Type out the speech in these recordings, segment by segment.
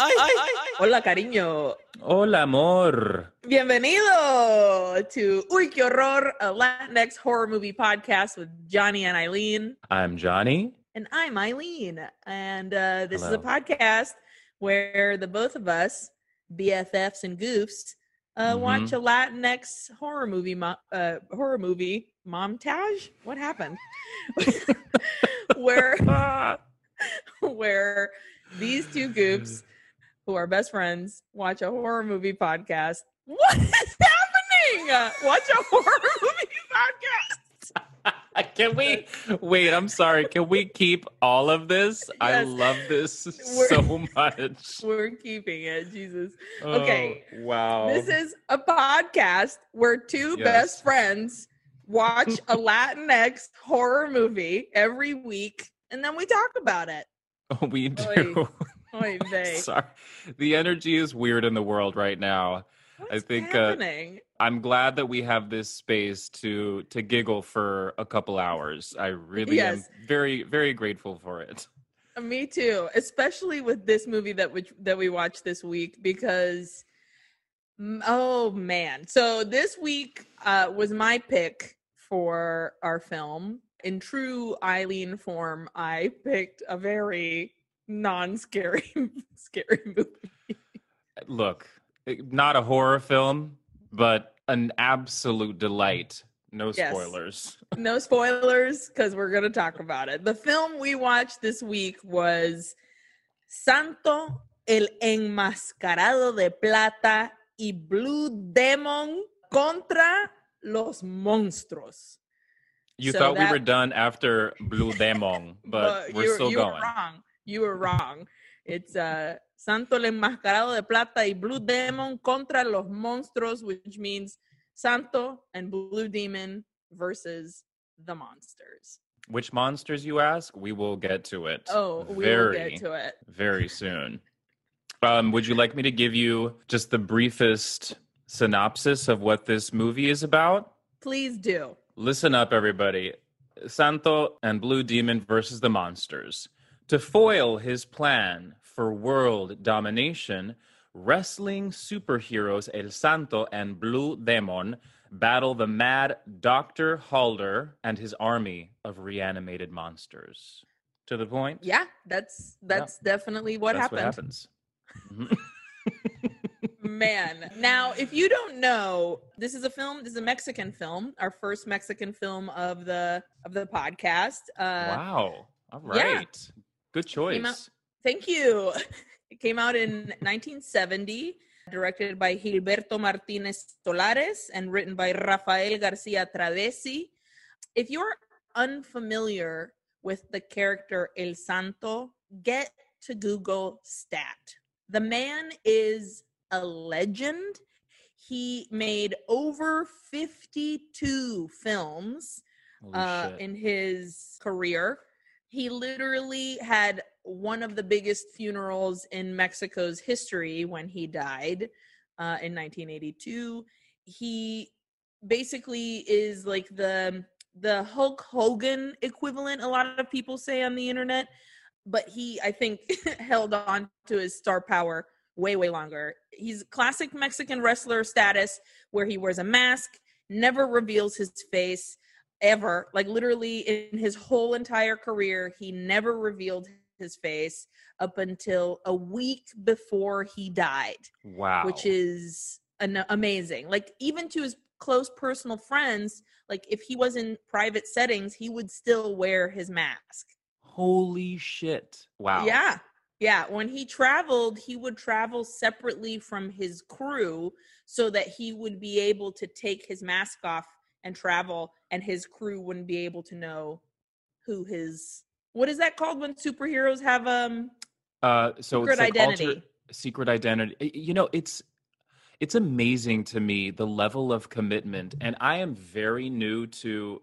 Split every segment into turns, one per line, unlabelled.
ay, ay, Hola, cariño.
Hola, amor.
Bienvenido to Uy, qué horror, a Latinx horror movie podcast with Jonny and Aileen.
I'm Jonny.
And I'm Aileen. And uh, this
Hello.
is a podcast where the both of us, BFFs and goofs, uh,
Mhm.
watch a Latinx horror movie, mo- uh, horror movie montage. What happened? where where these two goofs who are best friends watch a horror movie podcast. What is happening? Watch a horror movie podcast.
Can we wait? I'm sorry. Can we keep all of this? I love this
We're-
so much.
We're keeping it, Jesus. Oh, okay.
Oh, wow.
This is a podcast where two
Yes.
best friends watch a Latinx horror movie every week and then we talk about it.
Oh, we do.
Oy vey.
Sorry. The energy is weird in the world right now.
What's
think, uh. I'm glad that we have this space to to giggle for a couple hours. I really
Yes.
am very very grateful for it.
Me too, especially with this movie that which that we watched this week because oh man. So this week uh was my pick for our film. In true Aileen form, I picked a very non-scary scary movie.
Look, eh, not a horror film, but an absolute delight. No
Yes.
spoilers.
No spoilers because we're going to talk about it. The film we watched this week was Santo el Enmascarado de Plata y Blue Demon contra los monstruos.
You
So
thought we were done after Blue Demon, but we're still going.
Wrong. You were wrong. It's uh, Santo el Enmascarado de Plata y Blue Demon contra los monstruos, which means Santo and Blue Demon versus the monsters.
Which monsters, you ask? We will get to it.
Oh, we
very,
will get to it.
very soon. Um, would you like me to give you just the briefest synopsis of what this movie is about?
Please do.
Listen up, everybody. Santo and Blue Demon versus the monsters. To foil his plan for world domination, wrestling superheroes El Santo and Blue Demon battle the mad Dr. Halder and his army of reanimated monsters. To the point?
Yeah, that's that's definitely what
That's
happened.
what happens. Mhm.
Man. Now, if you don't know, this is a film, this is a Mexican film, our first Mexican film of the of the podcast. Uh
wow. All right. yeah. Good
Came out-
choice.
Thank you. It came out in 1970, directed by Gilberto Martinez Solares and written by Rafael Garcia Travesi. If you're unfamiliar with the character El Santo, get to Google Stat. The man is a legend. He made over 52 films uh, in his career. He literally had one of the biggest funerals in Mexico's history when he died uh, in 1982. He basically is like the the Hulk Hogan equivalent. A lot of people say on the internet, but he I think held on to his star power way way longer. He's classic Mexican wrestler status where he wears a mask, never reveals his face ever like literally in his whole entire career he never revealed his face up until a week before he died
wow.
which is an- amazing like even to his close personal friends like if he was in private settings he would still wear his mask
Holy shit. Wow.
yeah yeah when he traveled he would travel separately from his crew so that he would be able to take his mask off and travel and his crew wouldn't be able to know who his what is that called when superheroes have um
Uh, so
secret
it's like
identity
alter- secret identity. You know, it's it's amazing to me the level of commitment, and I am very new to,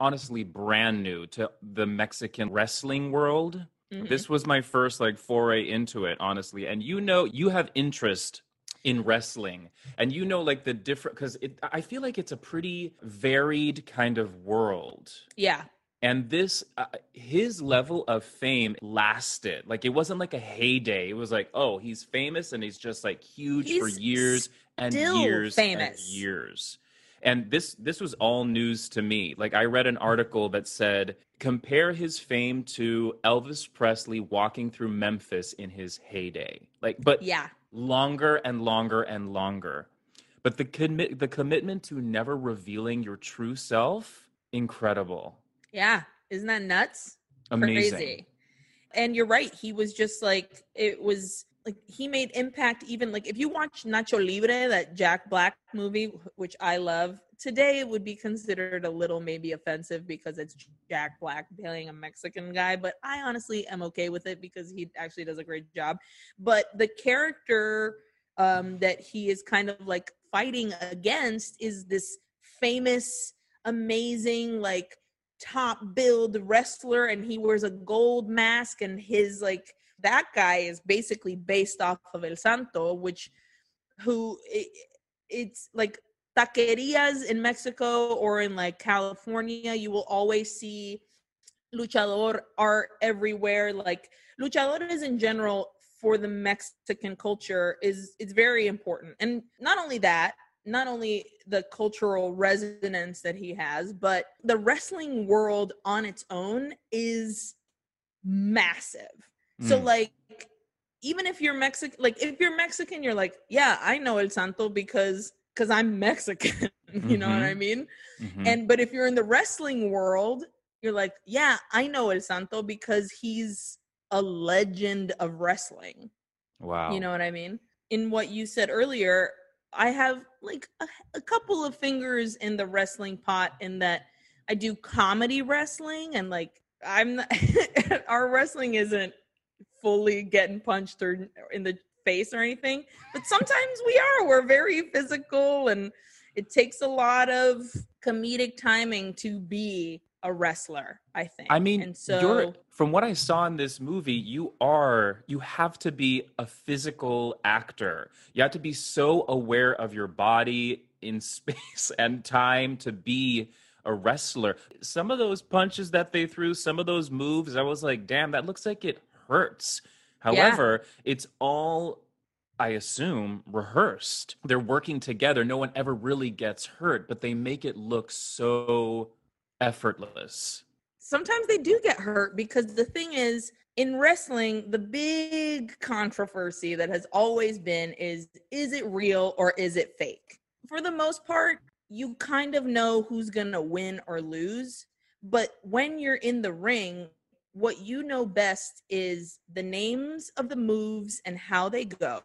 honestly, brand new to the Mexican wrestling world.
Mhm.
This was my first like foray into it, honestly. And you know, you have interest in wrestling and you know like the different because i feel like it's a pretty varied kind of world
yeah
And this, uh, his level of fame lasted. Like it wasn't like a heyday. It was like, oh, he's famous and he's just like huge
He's
for years and years
famous.
and years. And this this was all news to me. Like I read an article that said compare his fame to Elvis Presley walking through Memphis in his heyday. Like but
Yeah.
Longer and longer and longer. But the commit the commitment to never revealing your true self, incredible.
Yeah. Isn't that nuts?
Amazing.
Crazy. And you're right. He was just like, it was like he made impact even like if you watch Nacho Libre, that Jack Black movie, which I love, today it would be considered a little maybe offensive because it's Jack Black playing a Mexican guy, but I honestly am okay with it because he actually does a great job. But the character um, that he is kind of like fighting against is this famous, amazing, like top build wrestler and he wears a gold mask and his like that guy is basically based off of El Santo which who it, it's like taquerias in Mexico or in like California you will always see luchador art everywhere like luchadores in general for the Mexican culture is it's very important and not only that not only the cultural resonance that he has, but the wrestling world on its own is massive. So
Mm.
like even if you're Mexican like if you're Mexican you're like, yeah, I know El Santo because cuz I'm Mexican. you know what I mean?
Mhm.
And but if you're in the wrestling world, you're like, yeah, I know El Santo because he's a legend of wrestling.
wow.
You know what I mean? In what you said earlier, I have like a, a couple of fingers in the wrestling pot in that I do comedy wrestling and like I'm not, our wrestling isn't fully getting punched or in the face or anything, but sometimes we are. We're very physical and it takes a lot of comedic timing to be a wrestler, I think.
I mean,
and so
you're from what I saw in this movie, you are you have to be a physical actor. You have to be so aware of your body in space and time to be a wrestler. Some of those punches that they threw, some of those moves, I was like, damn, that looks like it hurts. However, it's all I assume rehearsed. They're working together. No one ever really gets hurt, but they make it look so effortless.
sometimes they do get hurt because the thing is in wrestling the big controversy that has always been is is it real or is it fake for the most part you kind of know who's going to win or lose but when you're in the ring what you know best is the names of the moves and how they go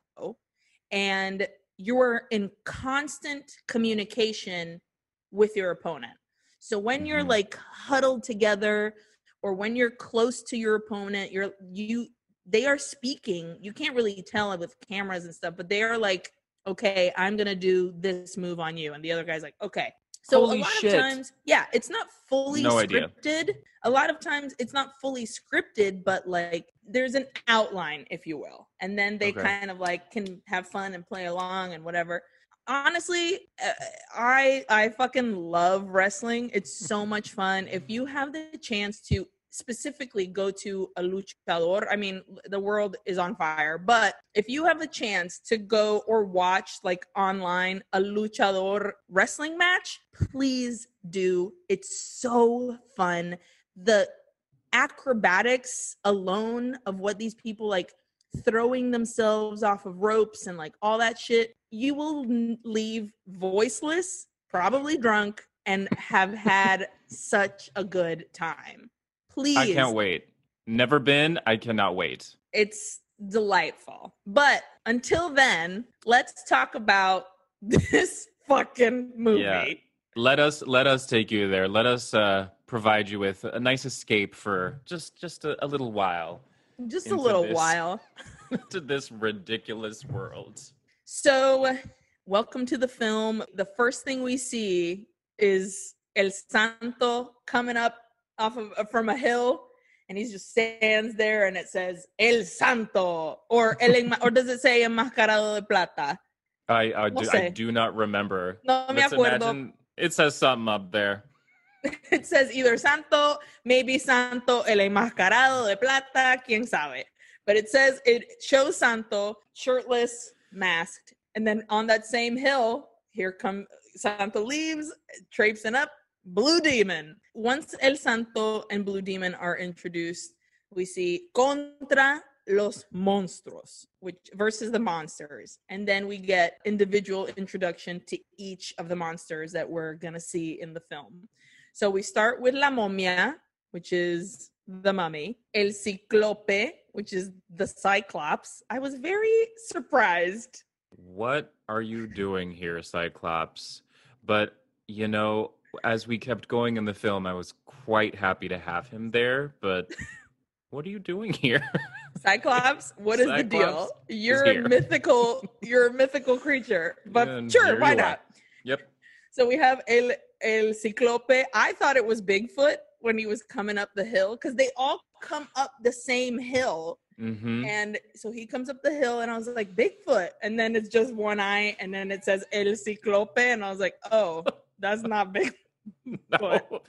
and you're in constant communication with your opponent so when you're
Mhm.
like huddled together or when you're close to your opponent, you're you they are speaking. You can't really tell it with cameras and stuff, but they are like, okay, I'm gonna do this move on you. And the other guy's like, okay. So
Holy
a lot
shit.
of times, yeah, it's not fully
No idea.
scripted. A lot of times it's not fully scripted, but like there's an outline, if you will. And then they
Okay.
kind of like can have fun and play along and whatever honestly uh, i i fucking love wrestling it's so much fun if you have the chance to specifically go to a luchador i mean the world is on fire but if you have a chance to go or watch like online a luchador wrestling match please do it's so fun the acrobatics alone of what these people like throwing themselves off of ropes and like all that shit, you will leave voiceless, probably drunk, and have had such a good time. Please.
I can't wait. Never been. I cannot wait.
It's delightful. But until then, let's talk about this fucking movie.
Yeah. Let us let us take you there. Let us uh, provide you with a nice escape for just just a, a little while
Just a little
this.
while.
to this ridiculous world.
So, welcome to the film. The first thing we see is El Santo coming up off of uh, from a hill, and he just stands there, and it says El Santo, or El or does it say Enmascarado de Plata?
I I, do, I do not remember.
No me
Let's
acuerdo.
imagine it says something up there.
it says either Santo, maybe Santo el enmascarado de plata, quien sabe. But it says it shows Santo shirtless, masked, and then on that same hill, here come Santo leaves, traipsing up, Blue Demon. Once El Santo and Blue Demon are introduced, we see contra los monstruos, which versus the monsters, and then we get individual introduction to each of the monsters that we're gonna see in the film. So we start with La Momia, which is the mummy, El Ciclope, which is the Cyclops. I was very surprised.
What are you doing here, Cyclops? But you know, as we kept going in the film, I was quite happy to have him there, but what are you doing here?
Cyclops, what is the deal? You're a mythical, you're a mythical creature. But
And
sure, why
are.
not?
Yep.
So we have El El Ciclope. I thought it was Bigfoot when he was coming up the hill because they all come up the same hill.
Mm-hmm.
And so he comes up the hill, and I was like, Bigfoot. And then it's just one eye, and then it says El Ciclope. And I was like, oh, that's not big.
No.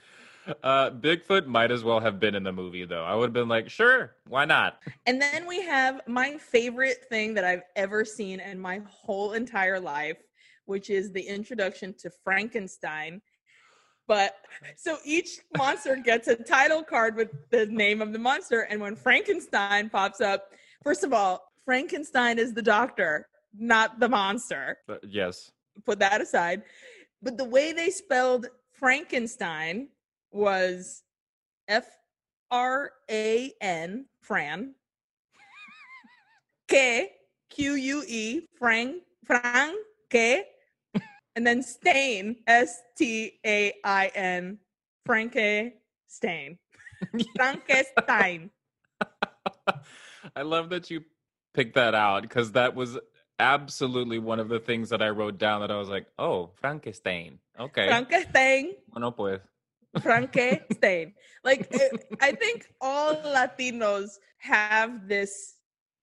Uh, Bigfoot might as well have been in the movie, though. I would have been like, sure, why not?
And then we have my favorite thing that I've ever seen in my whole entire life, which is the introduction to Frankenstein. But so each monster gets a title card with the name of the monster. And when Frankenstein pops up, first of all, Frankenstein is the doctor, not the monster.
But yes.
Put that aside. But the way they spelled Frankenstein was F R A N, Fran, K Q U E, Frank, Frank, K, and then Stain, S T A I N, Franke Stain. Frankenstein.
I love that you picked that out because that was absolutely one of the things that I wrote down that I was like, oh, Frankenstein. Okay.
Frankenstein.
Bueno, pues.
Frankenstein. Like it- eh, I think all Latinos have this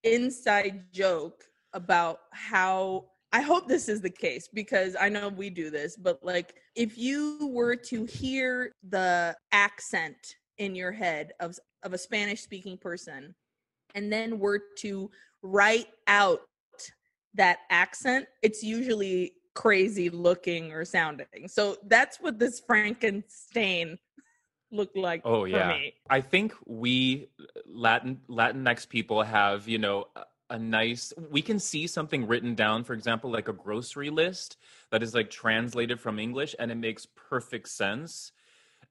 inside joke about how I hope this is the case because I know we do this, but like if you were to hear the accent in your head of of a Spanish speaking person and then were to write out that accent, it's usually crazy looking or sounding. So that's what this Frankenstein looked like
Oh
for
yeah.
me.
I think we Latin Latinx people have, you know, a- nice we can see something written down, for example, like a grocery list that is like translated from English and it makes perfect sense.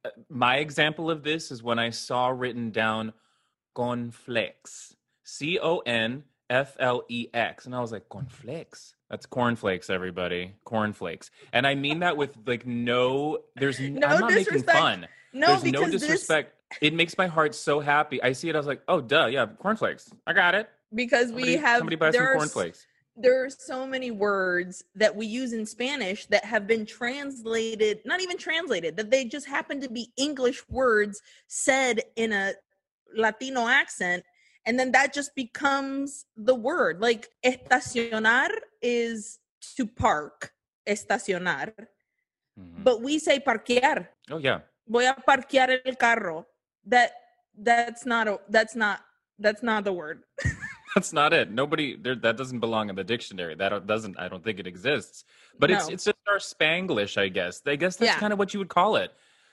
Uh, My example of this is when I saw written down conflex C O N F L E X. And I was like, cornflakes. That's cornflakes, everybody. Cornflakes. And I mean that with like no there's
No
I'm not making
disrespect.
fun.
No,
There's
because
no
this
disrespect. It makes my heart so happy. I see it. I was like, oh, duh, yeah, cornflakes. I got it.
because
Somebody,
we have
somebody buy some cornflakes.
there are so many words that we use in Spanish that have been translated, not even translated, that they just happen to be English words said in a Latino accent. And then that just becomes the word. Like estacionar is to park, estacionar.
Mhm.
But we say parquear.
Oh yeah,
Voy a parquear el carro. That that's not a that's not that's not the word.
that's not it. Nobody there. That doesn't belong in the dictionary. That doesn't. I don't think it exists. But it's it's just our Spanglish, I guess. I guess that's
Yeah.
kind of what you would call it.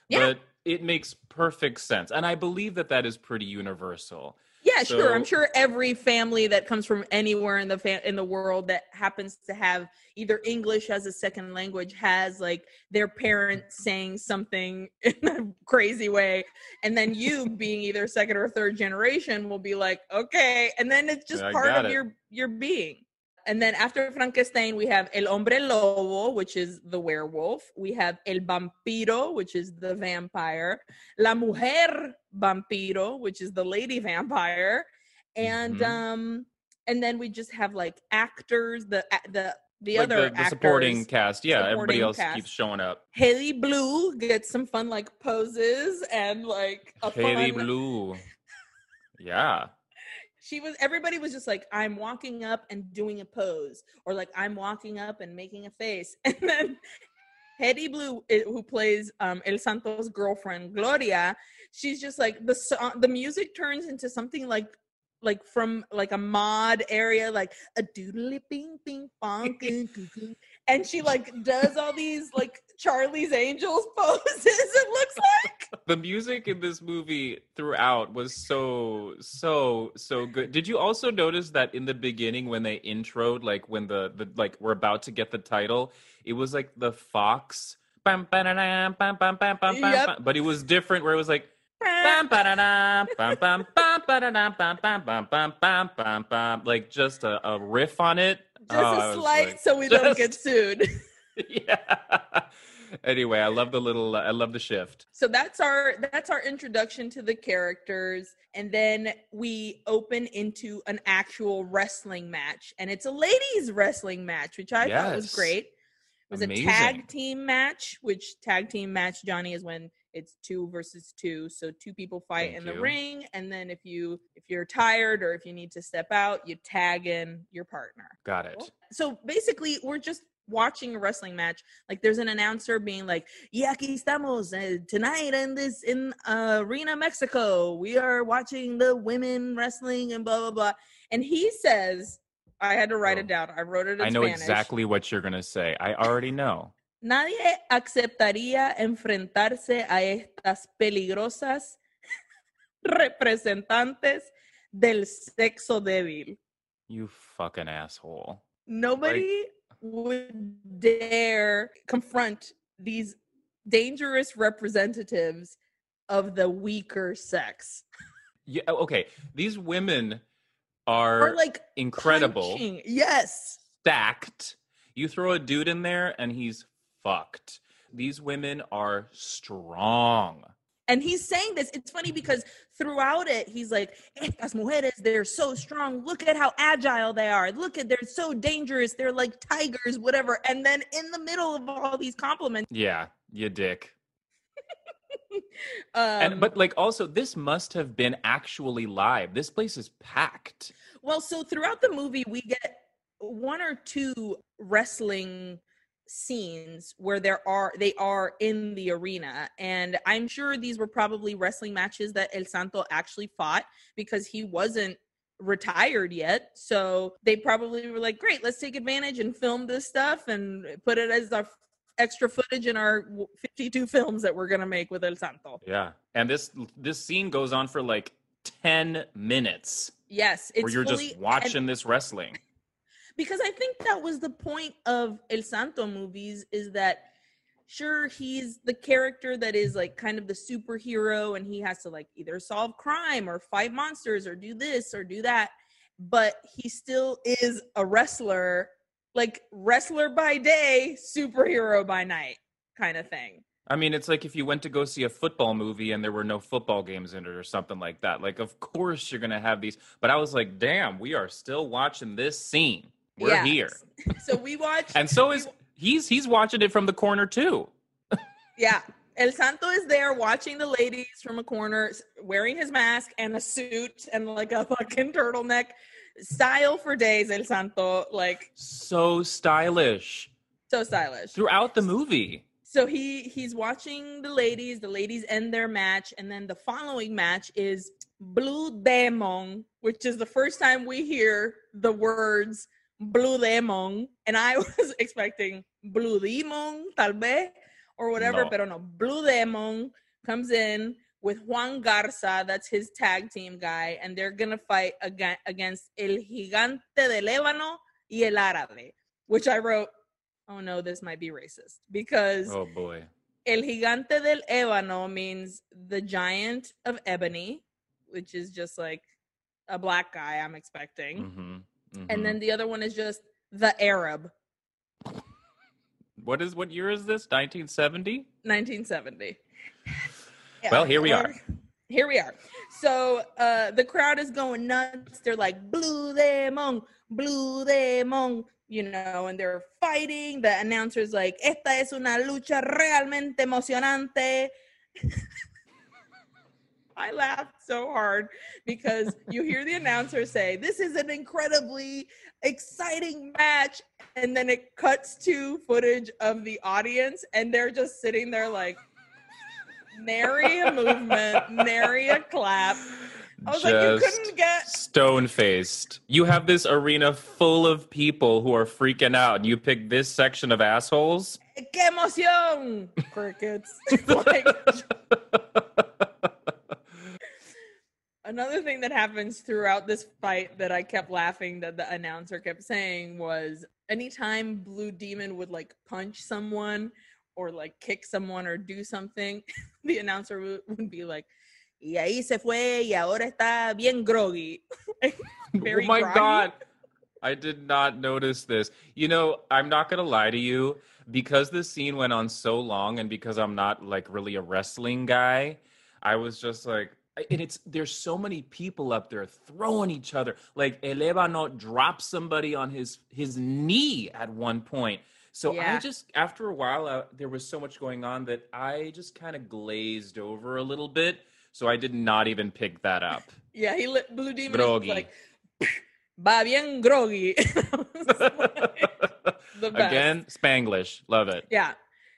Yeah.
But it makes perfect sense, and I believe that that is pretty universal.
Yeah, sure. I'm sure every family that comes from anywhere in the fa- in the world that happens to have either English as a second language has like their parents saying something in a crazy way, and then you being either second or third generation will be like, okay, and then it's just
I
part of
it.
your your being. And then after Frankenstein, we have El Hombre Lobo, which is the werewolf. We have El Vampiro, which is the vampire. La Mujer Vampiro, which is the lady vampire. And
Mhm.
um and then we just have like actors, the the the
Like
other
the, the supporting cast. Yeah, everybody else
cast.
keeps showing up.
Haley Blue gets some fun like poses and like a
Haley
fun
Blue. Yeah.
She was everybody was just like i'm walking up and doing a pose or like i'm walking up and making a face and then Heidi Blue, who plays um, El Santo's girlfriend Gloria, she's just like the song. The music turns into something like like from like a mod area, like a doodly bing bing bong, goo, goo, goo. And she like does all these like Charlie's Angels poses. It looks like
the music in this movie throughout was so so so good did you also notice that in the beginning when they introed like when the, the like we're about to get the title it was like the fox bam, bam, bam, bam, bam, bam,
Yep.
but it was different where it was like like just a, a riff on it Oh,
just
Oh,
a slight
like,
so we don't get sued.
yeah anyway i love the little i love the shift
so that's our that's our introduction to the characters and then we open into an actual wrestling match and it's a ladies wrestling match which i thought was great it was
Amazing.
a tag team match which tag team match jonny is when it's two versus two so two people fight
Thank
in the
you.
ring and then if you if you're tired or if you need to step out you tag in your partner
got it
so basically, we're just watching a wrestling match. Like there's an announcer being like, "Yeah, aquí estamos uh, tonight in this in uh, Arena, Mexico. We are watching the women wrestling and blah blah blah." And he says, "I had to write
Oh.
it down. I wrote it in
i know
Spanish.
exactly what you're gonna say i already know
Nadie aceptaría enfrentarse a estas peligrosas representantes del sexo débil."
You fucking asshole.
Nobody would dare confront these dangerous representatives of the weaker sex.
Yeah, okay. These women are
Or like
incredible,
punching. Yes.
stacked. You throw a dude in there and he's fucked. These women are strong.
And he's saying this. It's funny because throughout it, he's like, Estas mujeres, they're so strong. Look at how agile they are. Look at, they're so dangerous. They're like tigers, whatever. And then in the middle of all these compliments,
Yeah, you dick.
um,
and but like also this must have been actually live. This place is packed.
Well, so throughout the movie, we get one or two wrestling scenes where there are they are in the arena and i'm sure these were probably wrestling matches that el santo actually fought because he wasn't retired yet so they probably were like great let's take advantage and film this stuff and put it as our extra footage in our 52 films that we're going to make with el santo
Yeah. And this this scene goes on for like 10 minutes
yes it's
where you're
fully-
just
and-
watching this wrestling.
Because I think that was the point of El Santo movies is that sure he's the character that is like kind of the superhero and he has to like either solve crime or fight monsters or do this or do that but he still is a wrestler like wrestler by day superhero by night kind of thing
I mean, it's like if you went to go see a football movie and there were no football games in it or something like that. Like, of course you're gonna have these. But I was like, damn, we are still watching this scene. We're
Yeah.
here,
so we watch
and so is he's he's watching it from the corner too.
Yeah. El Santo is there watching the ladies from a corner, wearing his mask and a suit and like a fucking turtleneck. Style for days, El Santo. Like
So stylish
so stylish.
throughout the movie.
So he he's watching the ladies. The ladies end their match, and then the following match is Blue Demon, which is the first time we hear the words Blue Demon. And I was expecting Blue Demon, tal vez, or whatever,
No.
pero no. Blue Demon comes in with Juan Garza, that's his tag team guy, and they're gonna fight aga- against El Gigante del Ébano y El Árabe, which I wrote oh no, this might be racist because
Oh boy.
El Gigante del Ébano means the giant of ebony, which is just like a black guy, I'm expecting. Mm-hmm.
Hmm
And then the other one is just the Arab,
what is what year is this? 1970.
1970.
Well, here we are.
Here we are. So uh, the crowd is going nuts. They're like, Blue Demon, Blue Demon, you know, and they're fighting. The announcer's like, Esta es una lucha realmente emocionante. I laughed so hard because you hear the announcer say, This is an incredibly exciting match. And then it cuts to footage of the audience, and they're just sitting there like, nary a movement, nary a clap. I was like, you couldn't get
stone faced. You have this arena full of people who are freaking out, and you pick this section of assholes.
¡Qué emoción! Crickets. like, another thing that happens throughout this fight that I kept laughing that the announcer kept saying was anytime Blue Demon would like punch someone or like kick someone or do something, the announcer would, would be like, y ahí se fue y ahora está bien groggy.
oh my groggy. god. I did not notice this. You know, I'm not going to lie to you because this scene went on so long and because I'm not like really a wrestling guy, I was just like and it's there's so many people up there throwing each other. Like El Ébano dropped somebody on his his knee at one point. So yeah. I just after a while uh, there was so much going on that I just kind of glazed over a little bit. So I did not even pick that up.
yeah, he lit Blue Demon groggy. like va bien groggy.
Again, Spanglish. Love it.
Yeah.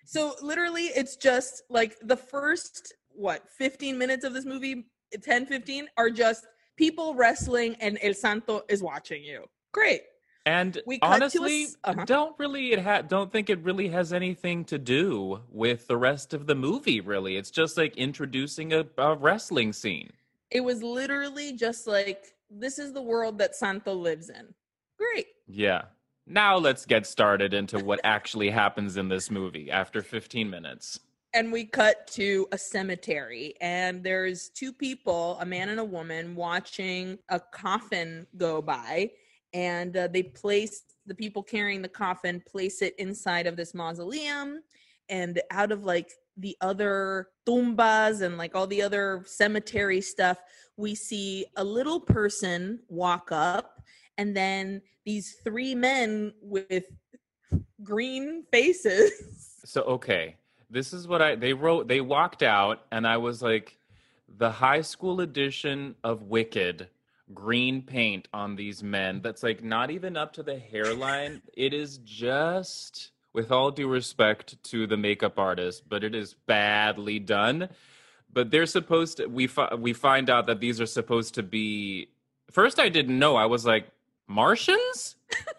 So literally it's just like the first what 15 minutes of this movie 10 15 are just people wrestling and El Santo is watching you. Great.
And we honestly, a, uh-huh. don't really it ha- don't think it really has anything to do with the rest of the movie. Really, it's just like introducing a, a wrestling scene.
It was literally just like this is the world that Santo lives in. Great.
Yeah. Now let's get started into what actually happens in this movie after 15 minutes
and we cut to a cemetery and there's two people a man and a woman watching a coffin go by and uh, they place the people carrying the coffin place it inside of this mausoleum and out of like the other tumbas and like all the other cemetery stuff we see a little person walk up and then these three men with green faces.
So okay this is what I they wrote they walked out and I was like the high school edition of Wicked green paint on these men that's like not even up to the hairline. it is just with all due respect to the makeup artist, but it is badly done. But they're supposed to we fi- we find out that these are supposed to be First I didn't know. I was like Martians?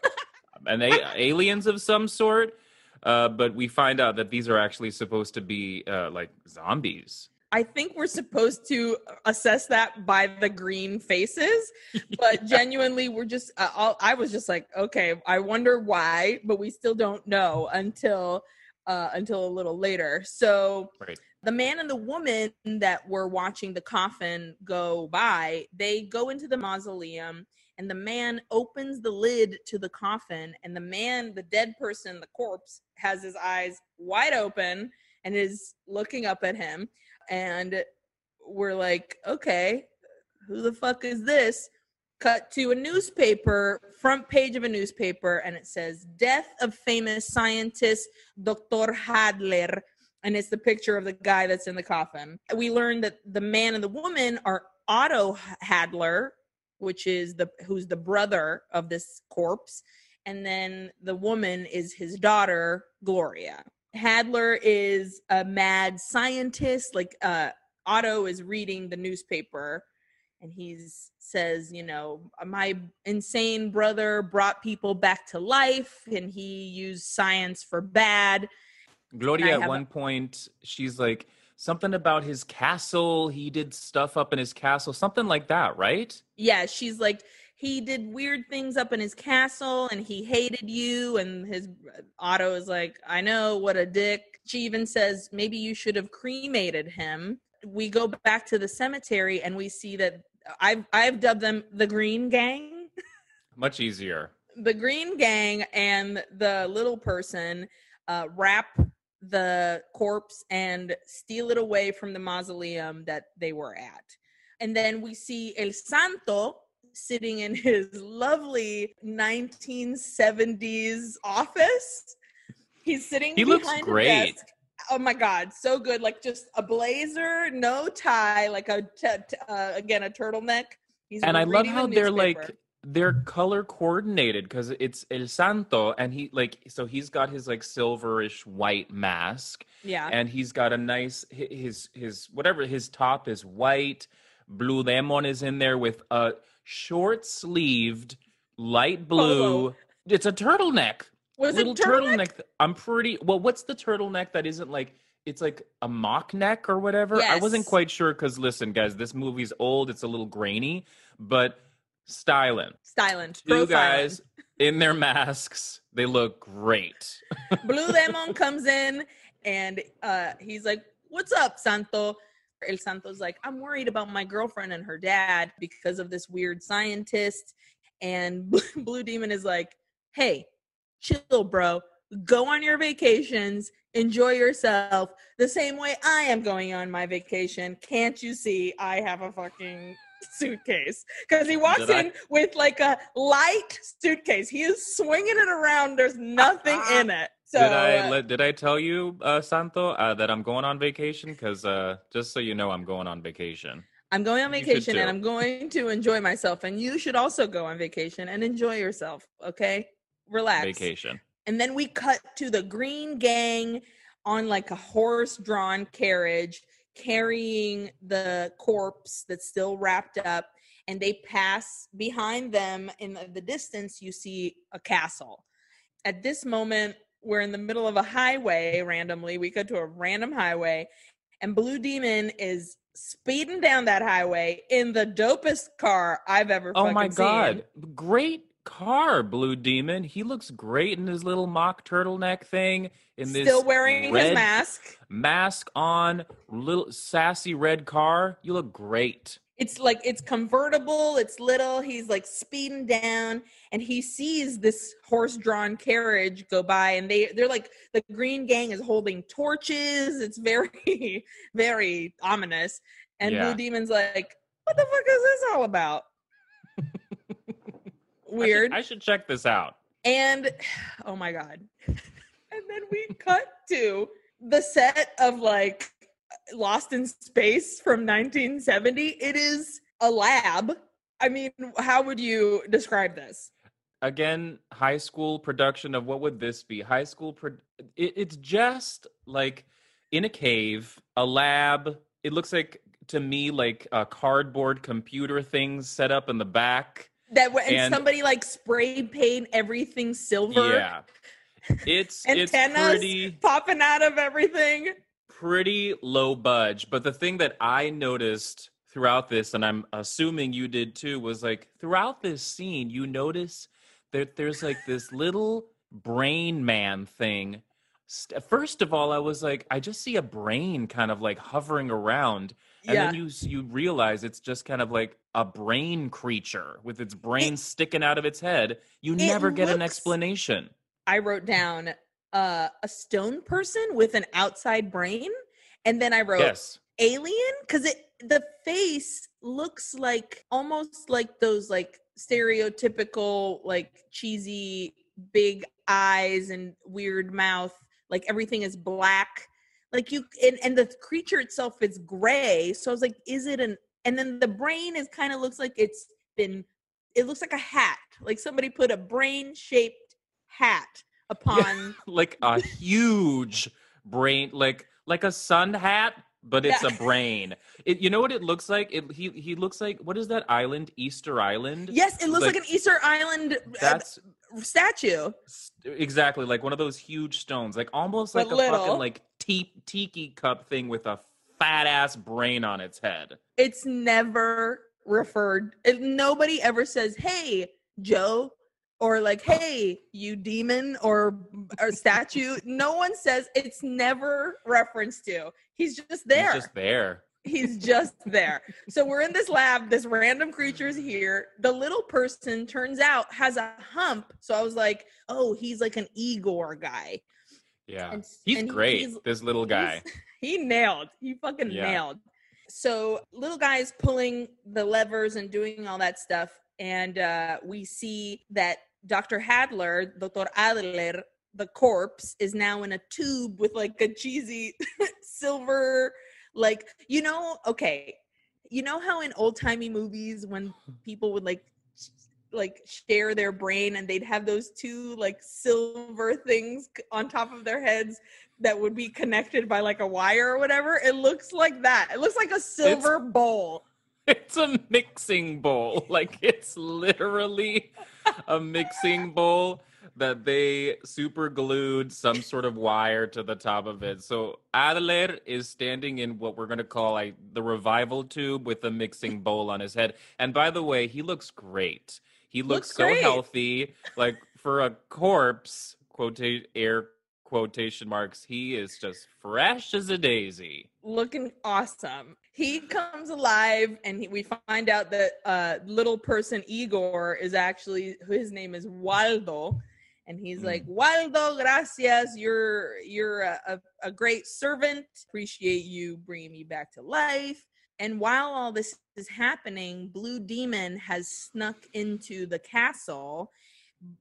and they aliens of some sort uh, but we find out that these are actually supposed to be uh, like zombies.
I think we're supposed to assess that by the green faces, but genuinely, we're just. Uh, all, I was just like, okay, I wonder why, but we still don't know until uh, until a little later. So. Right. The man and the woman that were watching the coffin go by, they go into the mausoleum and the man opens the lid to the coffin and the man the dead person the corpse has his eyes wide open and is looking up at him. And we're like okay who the fuck is this? Cut to a newspaper front page of a newspaper and it says death of famous scientist dr hadler. And it's the picture of the guy that's in the coffin. We learned that the man and the woman are otto hadler which is the who's the brother of this corpse. And then the woman is his daughter gloria. Hadler is a mad scientist like uh otto is reading the newspaper. And he says you know my insane brother brought people back to life and he used science for bad.
Gloria at one a- point she's like something about his castle. He did stuff up in his castle, something like that, right?
Yeah, she's like he did weird things up in his castle and he hated you and his Otto is like, "I know, what a dick." She even says maybe you should have cremated him. We go back to the cemetery and we see that I've I've dubbed them the Green Gang.
Much easier.
the Green Gang and the little person uh, wrap the corpse and steal it away from the mausoleum that they were at. And then we see El Santo sitting in his lovely 1970s office. He's sitting
he looks great.
oh my god, so good! Like just a blazer, no tie, like a t- t- uh, again a turtleneck. He's
and I love how
the
they're like. They're color coordinated because it's El Santo, and he like so he's got his like silverish white mask,
yeah,
and he's got a nice his his whatever his top is white. Blue Lemon is in there with a short sleeved light blue.
Polo.
It's a turtleneck.
was
little
it turtleneck?
turtleneck. I'm pretty well. What's the turtleneck that isn't like? It's like a mock neck or whatever. Yes. I wasn't quite sure because listen, guys, this movie's old. It's a little grainy, but styling.
Styling,
Two
profiling.
guys in their masks. They look great.
Blue Lemon comes in and uh, he's like, What's up, Santo? El Santo's like, I'm worried about my girlfriend and her dad because of this weird scientist. And Blue Demon is like, Hey, chill, bro. Go on your vacations, enjoy yourself the same way I am going on my vacation. Can't you see I have a fucking suitcase? Because he walks
Did I-
in with like a light suitcase. He is swinging it around. There's nothing in it. So
did I
uh,
did I tell you, uh, Santo, uh, that I'm going on vacation? Because uh, just so you know, I'm going on vacation.
I'm going on vacation and. I'm going to enjoy myself. And you should also go on vacation and enjoy yourself. Okay, relax.
Vacation.
And then we cut to the Green Gang on like a horse-drawn carriage carrying the corpse that's still wrapped up. And they pass behind them in the, distance. You see a castle. At this moment, we're in the middle of a highway randomly. We go to a random highway, and Blue Demon is speeding down that highway in the dopest car I've ever
Oh my
fucking seen.
god. Great car, Blue Demon. He looks great in his little mock turtleneck thing. In this
Still wearing his mask.
mask on, little sassy red car. You look great.
it's like it's convertible it's little he's like speeding down and he sees this horse-drawn carriage go by and they they're like the green gang is holding torches it's very very ominous and
Yeah.
blue demon's like what the fuck is this all about weird.
I should check this out.
and oh my god. And then we cut to the set of like lost in space from 1970 it is a lab. I mean how would you describe this?
Again high school production of what would this be? High school pro- it, it's just like in a cave a lab. It looks like to me like a cardboard computer things set up in the back
that and,
And-
somebody like spray paint everything silver.
Yeah. It's it's
Antennas?
pretty
popping out of everything.
pretty low budge. But the thing that i noticed throughout this and i'm assuming you did too was like throughout this scene you notice that there's like this little brain man thing. First of all i was like i just see a brain kind of like hovering around and
yeah.
then you you realize it's just kind of like a brain creature with its brain sticking out of its head. You never get an explanation.
I wrote down uh, a stone person with an outside brain and then i wrote
yes.
alien because it the face looks like almost like those like stereotypical like cheesy big eyes and weird mouth like everything is black like you and, and the creature itself is gray so i was like is it an and then the brain is kind of looks like it's been it looks like a hat like somebody put a brain shaped hat upon
like a huge brain like like a sun hat but it's
Yeah.
a brain. It, you know what it looks like? It, he he looks like what is that island? Easter island?
Yes it looks like,
Like,
an easter island uh,
that's
statue.
s- exactly like one of those huge stones like almost like
But
a
little.
fucking like tiki cup thing with a fat ass brain on its head.
It's never referred nobody ever says hey joe or like hey you demon or or statue. No one says it's never referenced to. He's just there.
He's just there.
He's just there. So we're in this lab this random creature's here. The little person turns out has a hump. So i was like oh he's like an igor guy
yeah
And-
he's
and he-
great
he's-
this little guy
he nailed. He fucking
Yeah.
nailed. So little guy's pulling the levers and doing all that stuff, and uh, we see that Dr. Hadler, Dr. Adler, the corpse is now in a tube with like a cheesy silver like you know okay you know how in old timey movies when people would like like share their brain and they'd have those two like silver things on top of their heads that would be connected by like a wire or whatever it looks like that it looks like a silver it's, bowl
it's a mixing bowl like it's literally a mixing bowl that they super glued some sort of wire to the top of it. So Adler is standing in what we're going to call like the revival tube with a mixing bowl on his head. And by the way, he looks great. He looks, looks so great. healthy. Like for a corpse, quote air quotation marks, he is just fresh as a daisy.
Looking awesome. He comes alive and he, we find out that uh little person Igor is actually his name is Waldo and he's mm. like waldo gracias you're you're a, a, a, great servant appreciate you bringing me back to life and while all this is happening blue demon has snuck into the castle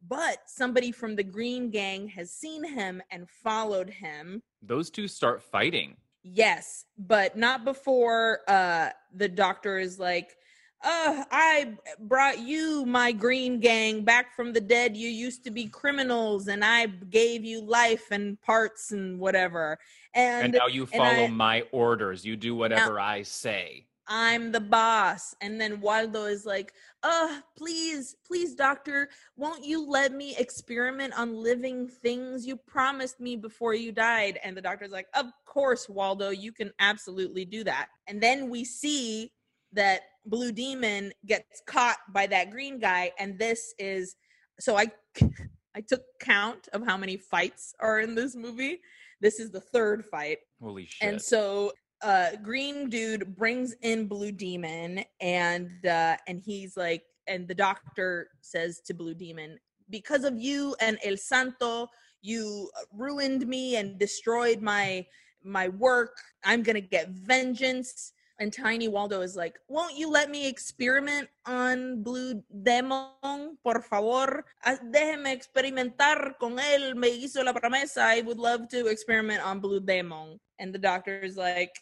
but somebody from the green gang has seen him and followed him.
Those two start fighting.
Yes but not before uh the doctor is like uh, I brought you, my green gang, back from the dead. You used to be criminals, and I gave you life and parts and whatever. And,
and now you follow I, my orders. You do whatever I say.
I'm the boss. And then Waldo is like, uh, please, please, doctor, won't you let me experiment on living things? You promised me before you died. And the doctor's like, of course, Waldo, you can absolutely do that. And then we see that Blue Demon gets caught by that green guy, and this is so I I took count of how many fights are in this movie. This is the third fight.
Holy shit!
And so uh green dude brings in blue demon and uh and he's like and the doctor says to blue demon because of you and el santo you ruined me and destroyed my my work i'm gonna get vengeance and Tiny Waldo is like, "Won't you let me experiment on Blue Demon, por favor? Ah, déjeme experimentar con él. Me hizo la promesa. I would love to experiment on Blue Demon." And the doctor is like,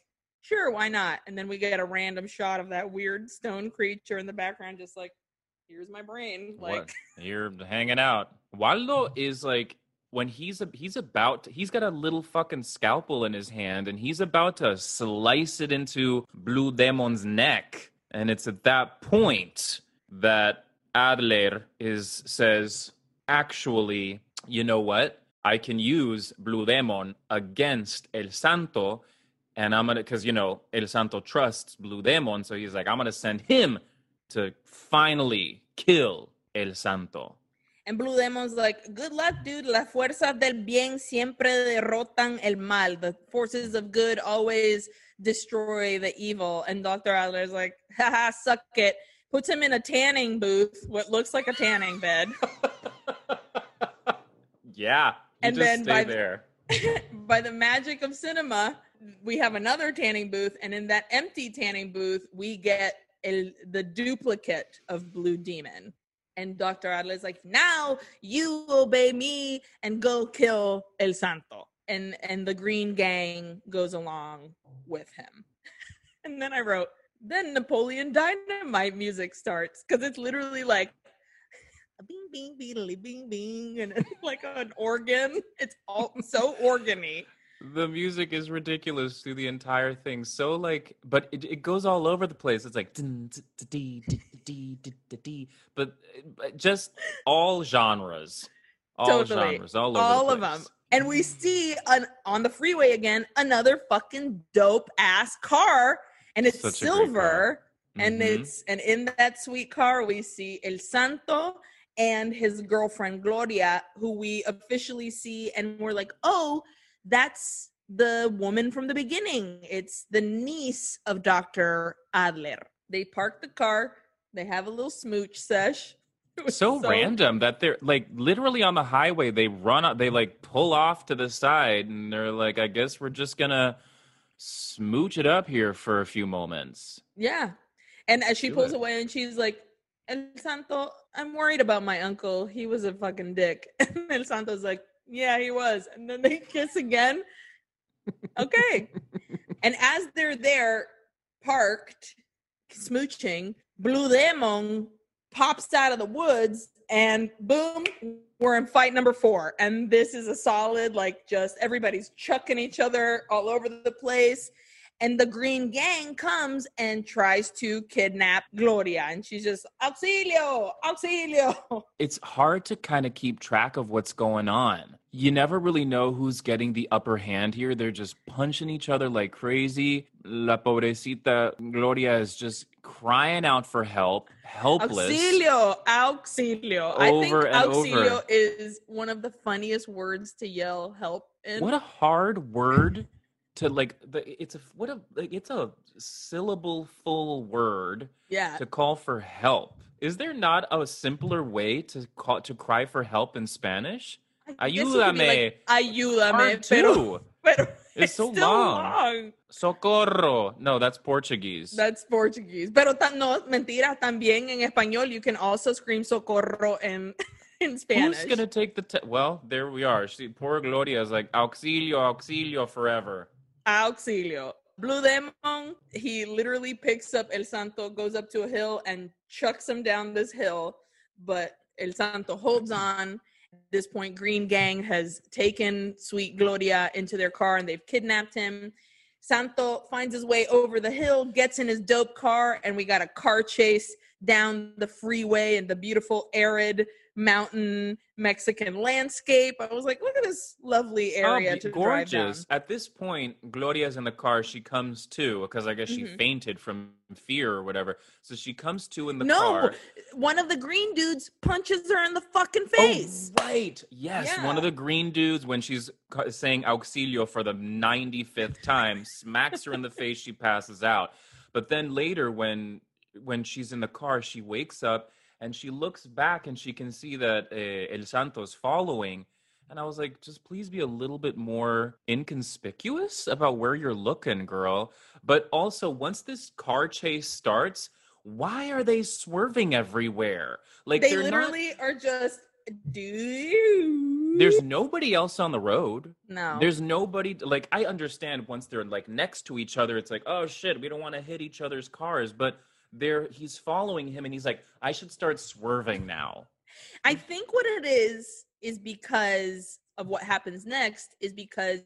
"Sure, why not?" And then we get a random shot of that weird stone creature in the background, just like, "Here's my brain." Like what?
you're hanging out. Waldo is like when he's a, he's about to, he's got a little fucking scalpel in his hand and he's about to slice it into Blue Demon's neck. And it's at that point that Adler is says actually you know what? I can use Blue Demon against El Santo and I'm gonna because you know El Santo trusts Blue Demon so he's like I'm gonna send him to finally kill El Santo
And Blue Demon's like, good luck, dude. Las fuerzas del bien siempre derrotan el mal. The forces of good always destroy the evil. And Dr. Adler's like, haha, suck it. Puts him in a tanning booth, what looks like a tanning bed.
yeah. and then by there.
The, by the magic of cinema, we have another tanning booth, and in that empty tanning booth, we get the duplicate of Blue Demon and Dr. Adler's like, now you obey me and go kill El Santo. And and the Green Gang goes along with him. and then I wrote, then Napoleon Dynamite music starts because it's literally like a bing bing beedly bing bing and it's like an organ. It's all so organy
the music is ridiculous through the entire thing. So like, but it, it goes all over the place. It's like, but just all genres, all totally. genres, all over all of them.
And we see on on the freeway again another fucking dope ass car, and it's Such silver, and mm-hmm. it's and in that sweet car we see El Santo and his girlfriend Gloria, who we officially see, and we're like, oh that's the woman from the beginning. It's the niece of Dr. Adler. They park the car, they have a little smooch sesh.
So, so, random that they're like literally on the highway. They run up, they like pull off to the side, and they're like, I guess we're just gonna smooch it up here for a few moments.
Yeah. And as she Do pulls it. away and she's like, El Santo, I'm worried about my uncle. He was a fucking dick. And El Santo's like, Yeah, he was. And then they kiss again. Okay. and as they're there, parked, smooching, Blue Demon pops out of the woods and boom, we're in fight number four. And this is a solid, like, just everybody's chucking each other all over the place. And the Green Gang comes and tries to kidnap Gloria. And she's just, auxilio, auxilio.
It's hard to kind of keep track of what's going on. You never really know who's getting the upper hand here. They're just punching each other like crazy. La pobrecita Gloria is just crying out for help, helpless.
Auxilio, auxilio. I think auxilio
over.
is one of the funniest words to yell help in.
What a hard word to like. The, it's a what a like, it's a syllable full word
yeah.
to call for help. Is there not a simpler way to call to cry for help in Spanish?
I guess it could be like, ayúdame, pero,
too.
pero
It's so
still
long.
long.
Socorro. No, that's Portuguese.
That's Portuguese. Pero ta- no, mentira, también en español you can also scream socorro in, in Spanish.
Who's gonna take the te- well? There we are. She, poor Gloria is like auxilio, auxilio forever.
Auxilio. Blue Demon, he literally picks up El Santo, goes up to a hill and chucks him down this hill. But El Santo holds on. At this point, Green Gang has taken Sweet Gloria into their car and they've kidnapped him. Santo finds his way over the hill, gets in his dope car, and we got a car chase down the freeway in the beautiful arid mountain Mexican landscape. I was like, look at this lovely area
Oh,
to drive down.
gorgeous. At this point, Gloria's in the car. She comes to because I guess she
Mhm.
fainted from fear or whatever. So she comes to in the
no,
car.
one of the green dudes punches her in the fucking face.
Oh, right. Yes. One of the green dudes, when she's saying auxilio for the 95th time, smacks her in the face. She passes out. But then later, when when she's in the car, she wakes up and she looks back and she can see that uh, El Santo's following. And I was like, just please be a little bit more inconspicuous about where you're looking, girl. But also, once this car chase starts, why are they swerving everywhere? Like
they
they're not
literally are just dude.
there's nobody else on the road.
no.
There's nobody like I understand once they're like next to each other, it's like, oh shit, we don't want to hit each other's cars. But there he's following him and he's like, I should start swerving now.
I think what it is is because of what happens next is because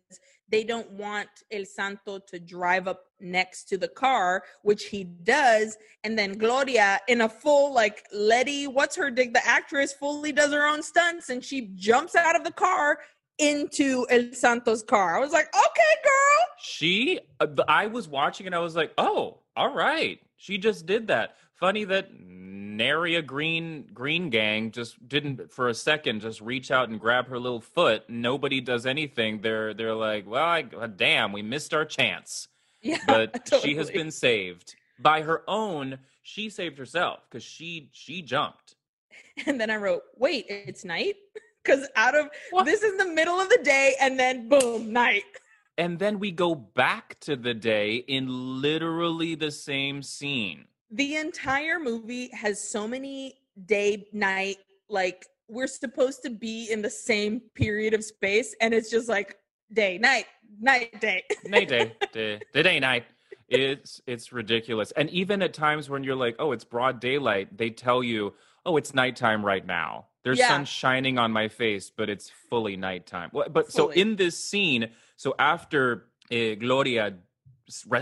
they don't want El Santo to drive up next to the car, which he does, and then Gloria in a full like Letty, what's her dig? The actress fully does her own stunts and she jumps out of the car into El Santo's car. I was like, okay, girl.
She uh, I was watching and I was like, oh, all right. She just did that. Funny that Naria Green Green Gang just didn't for a second just reach out and grab her little foot. Nobody does anything. They're they're like, well, I, damn, we missed our chance.
Yeah,
but she has been saved by her own she saved herself because she she jumped
And then I wrote, wait, it's night? Because out of
What?
this is the middle of the day, and then boom, night.
And then we go back to the day in literally the same scene.
The entire movie has so many day, night, like we're supposed to be in the same period of space, and it's just like day, night, night, day.
night day day day, day night. It's it's ridiculous. And even at times when you're like oh it's broad daylight they tell you oh it's nighttime right now. There's
Yeah.
sun shining on my face but it's fully nighttime. Well, but so in this scene so after uh, gloria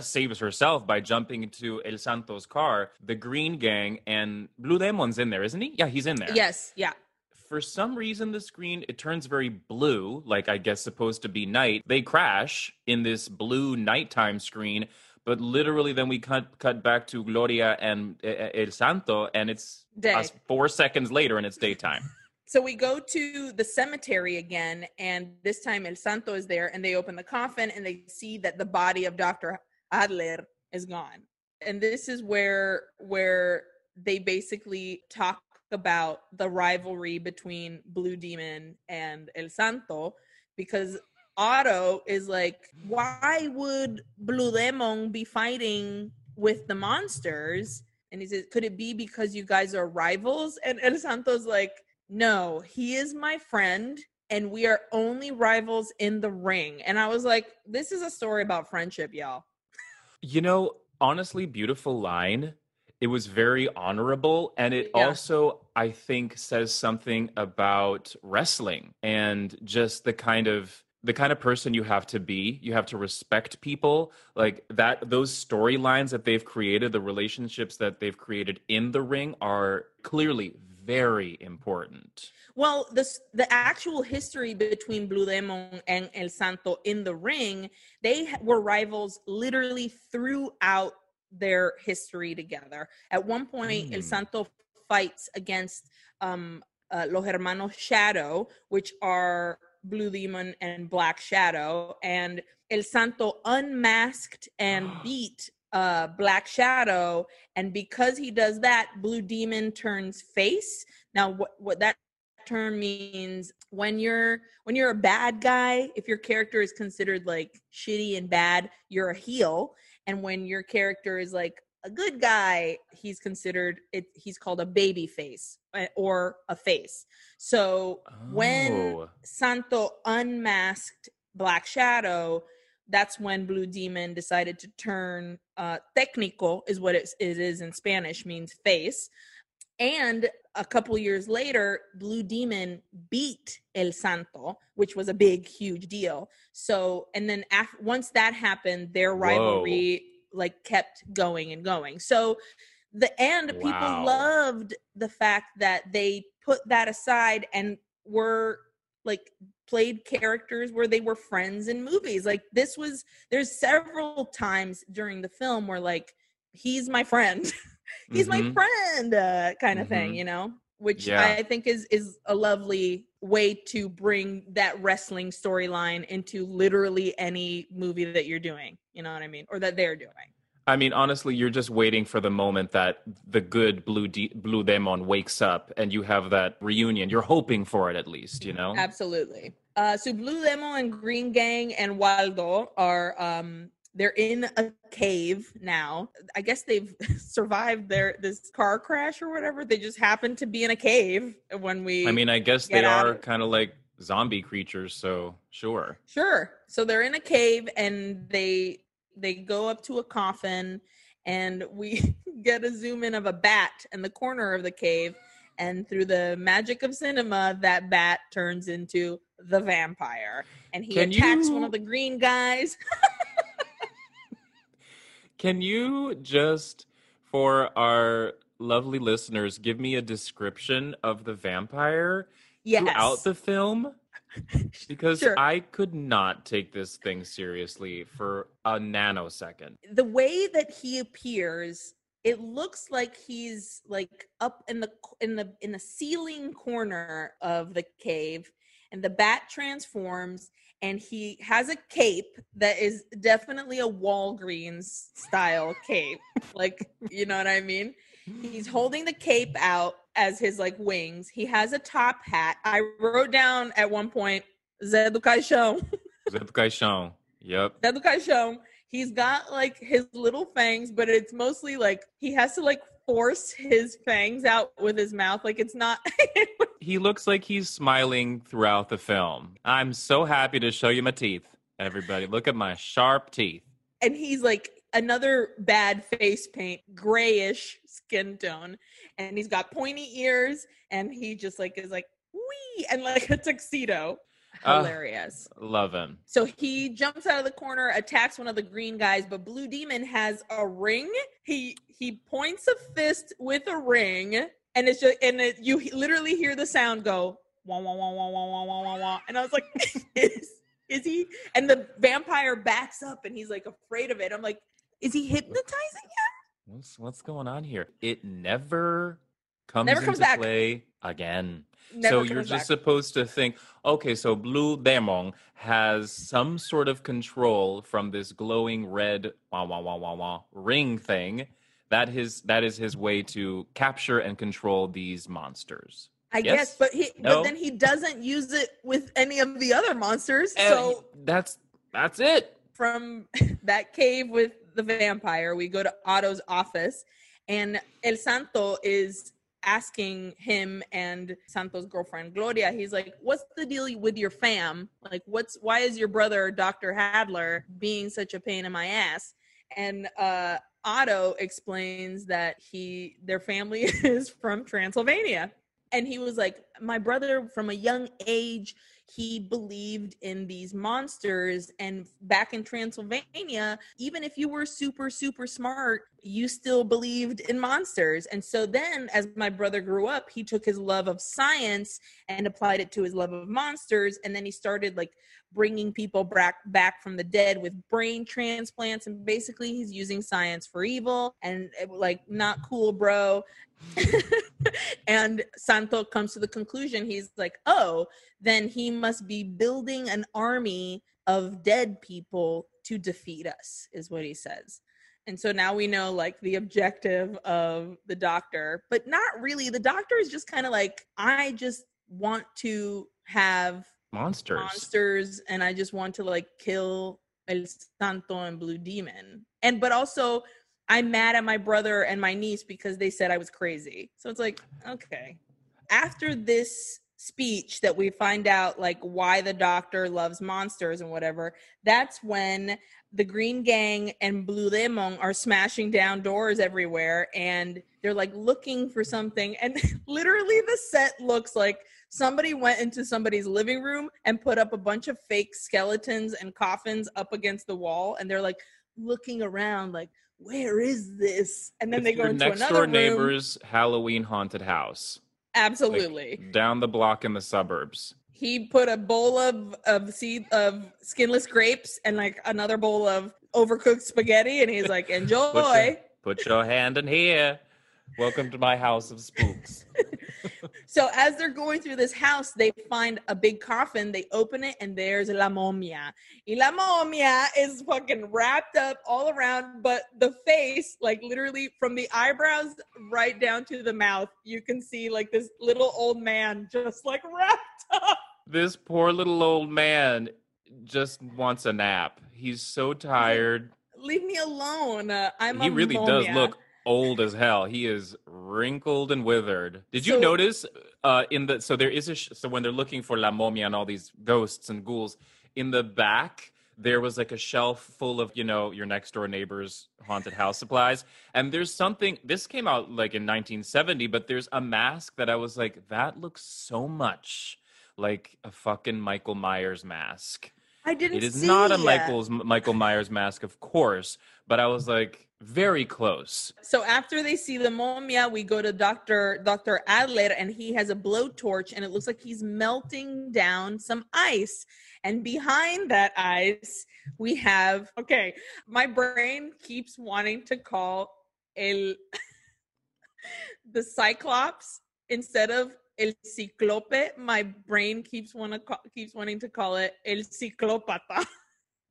saves herself by jumping into el santo's car the green gang and blue demon's in there isn't he yeah he's in there
Yes, yeah.
for some reason the screen it turns very blue like i guess supposed to be night they crash in this blue nighttime screen but literally then we cut cut back to gloria and eh, eh, el santo and it's
Day.
us four seconds later and it's daytime
So we go to the cemetery again, and this time El Santo is there, and they open the coffin and they see that the body of Dr. Adler is gone. And this is where where they basically talk about the rivalry between Blue Demon and El Santo because Otto is like, why would Blue Demon be fighting with the monsters? And he says, could it be because you guys are rivals? And El Santo's like, no, he is my friend and we are only rivals in the ring. And I was like, this is a story about friendship, y'all.
You know, honestly, beautiful line. It was very honorable. And it
Yeah.
also, I think, says something about wrestling and just the kind of the kind of person you have to be you have to respect people like that those storylines that they've created the relationships that they've created in the ring are clearly very important
Well, this the actual history between Blue Demon and El Santo in the ring, they were rivals literally throughout their history together. At one point, El
Mm.
Santo fights against um, uh, Los Hermanos Shadow, which are Blue Demon and Black Shadow, and El Santo unmasked and beat uh, Black Shadow, and because he does that, Blue Demon turns face. Now, what what that term means when you're when you're a bad guy if your character is considered like shitty and bad you're a heel and when your character is like a good guy he's considered it he's called a baby face uh, or a face so when
Oh.
santo unmasked black shadow that's when blue demon decided to turn uh técnico is what it, is in spanish means face and a couple years later, Blue Demon beat El Santo, which was a big, huge deal. So, and then after once that happened, their rivalry like kept going and going. So, the end,
Wow.
people loved the fact that they put that aside and were like played characters where they were friends in movies. Like this was there's several times during the film where like he's my friend. he's my
Mhm.
friend uh, kind of thing
Mhm.
you know which
Yeah.
i think is is a lovely way to bring that wrestling storyline into literally any movie that you're doing you know what i mean or that they're doing
I mean, honestly, you're just waiting for the moment that the good blue de- blue demon wakes up and you have that reunion. You're hoping for it at least, you know.
absolutely uh so blue Demon and green gang and waldo are um they're in a cave now i guess they've survived their this car crash or whatever they just happen to be in a cave when we
I mean, I guess they are kind of like zombie creatures, so sure.
Sure. So they're in a cave and they they go up to a coffin and we get a zoom in of a bat in the corner of the cave and through the magic of cinema that bat turns into the vampire and he
Can
attacks one of the green guys.
Can you just, for our lovely listeners, give me a description of the vampire
yes.
throughout the film? Because
Sure.
I could not take this thing seriously for a nanosecond.
the way that he appears it looks like he's like up in the in the in the ceiling corner of the cave and the bat transforms and he has a cape that is definitely a Walgreens style cape like you know what i mean he's holding the cape out as his like wings he has a top hat i wrote down at one point Zé do Caixão
Zé Caixão. Yep.
Zé do Caixão. He's got like his little fangs, but it's mostly like he has to like force his fangs out with his mouth. Like it's not.
He looks like he's smiling throughout the film. I'm so happy to show you my teeth, everybody. Look at my sharp teeth.
and he's like another bad face paint, grayish skin tone, and he's got pointy ears, and he just like is like wee and like a tuxedo.
Ah.
Hilarious.
Love him.
So he jumps out of the corner, attacks one of the green guys, but Blue Demon has a ring. He he points a fist with a ring, and it's just and it, you literally hear the sound go wah wah wah wah wah wah wah wah wah. And I was like, is is he? And the vampire backs up, and he's like afraid of it. I'm like, is he hypnotizing him?
What's what's going on here? It never comes
Never comes
into
back.
play again.
Never
so you're just
back.
supposed to think, okay, so Blue Demon has some sort of control from this glowing red wah wah wah wah wah ring thing. That his that is his way to capture and control these monsters.
I
Yes?
guess, but he
No?
but then he doesn't use it with any of the other monsters.
And
so
that's that's it.
from that cave with the vampire, we go to Otto's office, and El Santo is asking him and Santo's girlfriend Gloria, he's like, "What's the deal with your fam? Like, what's why is your brother Dr. Adler being such a pain in my ass?" And uh, Otto explains that he their family is from Transylvania, and he was like, "My brother from a young age." he believed in these monsters and back in transylvania even if you were super super smart you still believed in monsters and so then as my brother grew up he took his love of science and applied it to his love of monsters and then he started like bringing people back back from the dead with brain transplants and basically he's using science for evil and eh, like not cool bro and santo comes to the conclusion he's like oh then he must be building an army of dead people to defeat us, is what he says. And so now we know like the objective of the doctor, but not really. The doctor is just kind of like, I just want to have
monsters.
Monsters, and I just want to like kill El Santo and Blue Demon. And but also I'm mad at my brother and my niece because they said I was crazy. So it's like, okay. After this speech that we find out like why the doctor loves monsters and whatever that's when the green gang and blue demon are smashing down doors everywhere and they're like looking for something and literally the set looks like somebody went into somebody's living room and put up a bunch of fake skeletons and coffins up against the wall and they're like looking around like where is this and then
it's
they go into
next
another
door
room.
neighbor's halloween haunted house
Absolutely.
Like down the block in the suburbs.
He put a bowl of of seed of skinless grapes and like another bowl of overcooked spaghetti, and he's like, "Enjoy."
put, your, put your hand in here. Welcome to my house of spooks.
so as they're going through this house, they find a big coffin. They open it, and there's la momia. Y la momia is fucking wrapped up all around, but the face, like literally from the eyebrows right down to the mouth, you can see like this little old man just like wrapped up.
This poor little old man just wants a nap. He's so tired.
Leave me alone. Uh, I'm.
He really
momia.
does look old as hell. He is wrinkled and withered. Did you
So-
notice uh, in the so there is a sh- so when they're looking for La Momia and all these ghosts and ghouls in the back there was like a shelf full of you know your next door neighbor's haunted house supplies and there's something this came out like in 1970 but there's a mask that I was like that looks so much like a fucking Michael Myers mask.
I didn't.
It is
see
not a
yet.
Michael's Michael Myers mask, of course, but I was like very close.
So after they see the momia, we go to Doctor Doctor Adler, and he has a blowtorch, and it looks like he's melting down some ice. And behind that ice, we have okay. My brain keeps wanting to call el the Cyclops instead of el Ciclope. My brain keeps want to keeps wanting to call it el Ciclopata.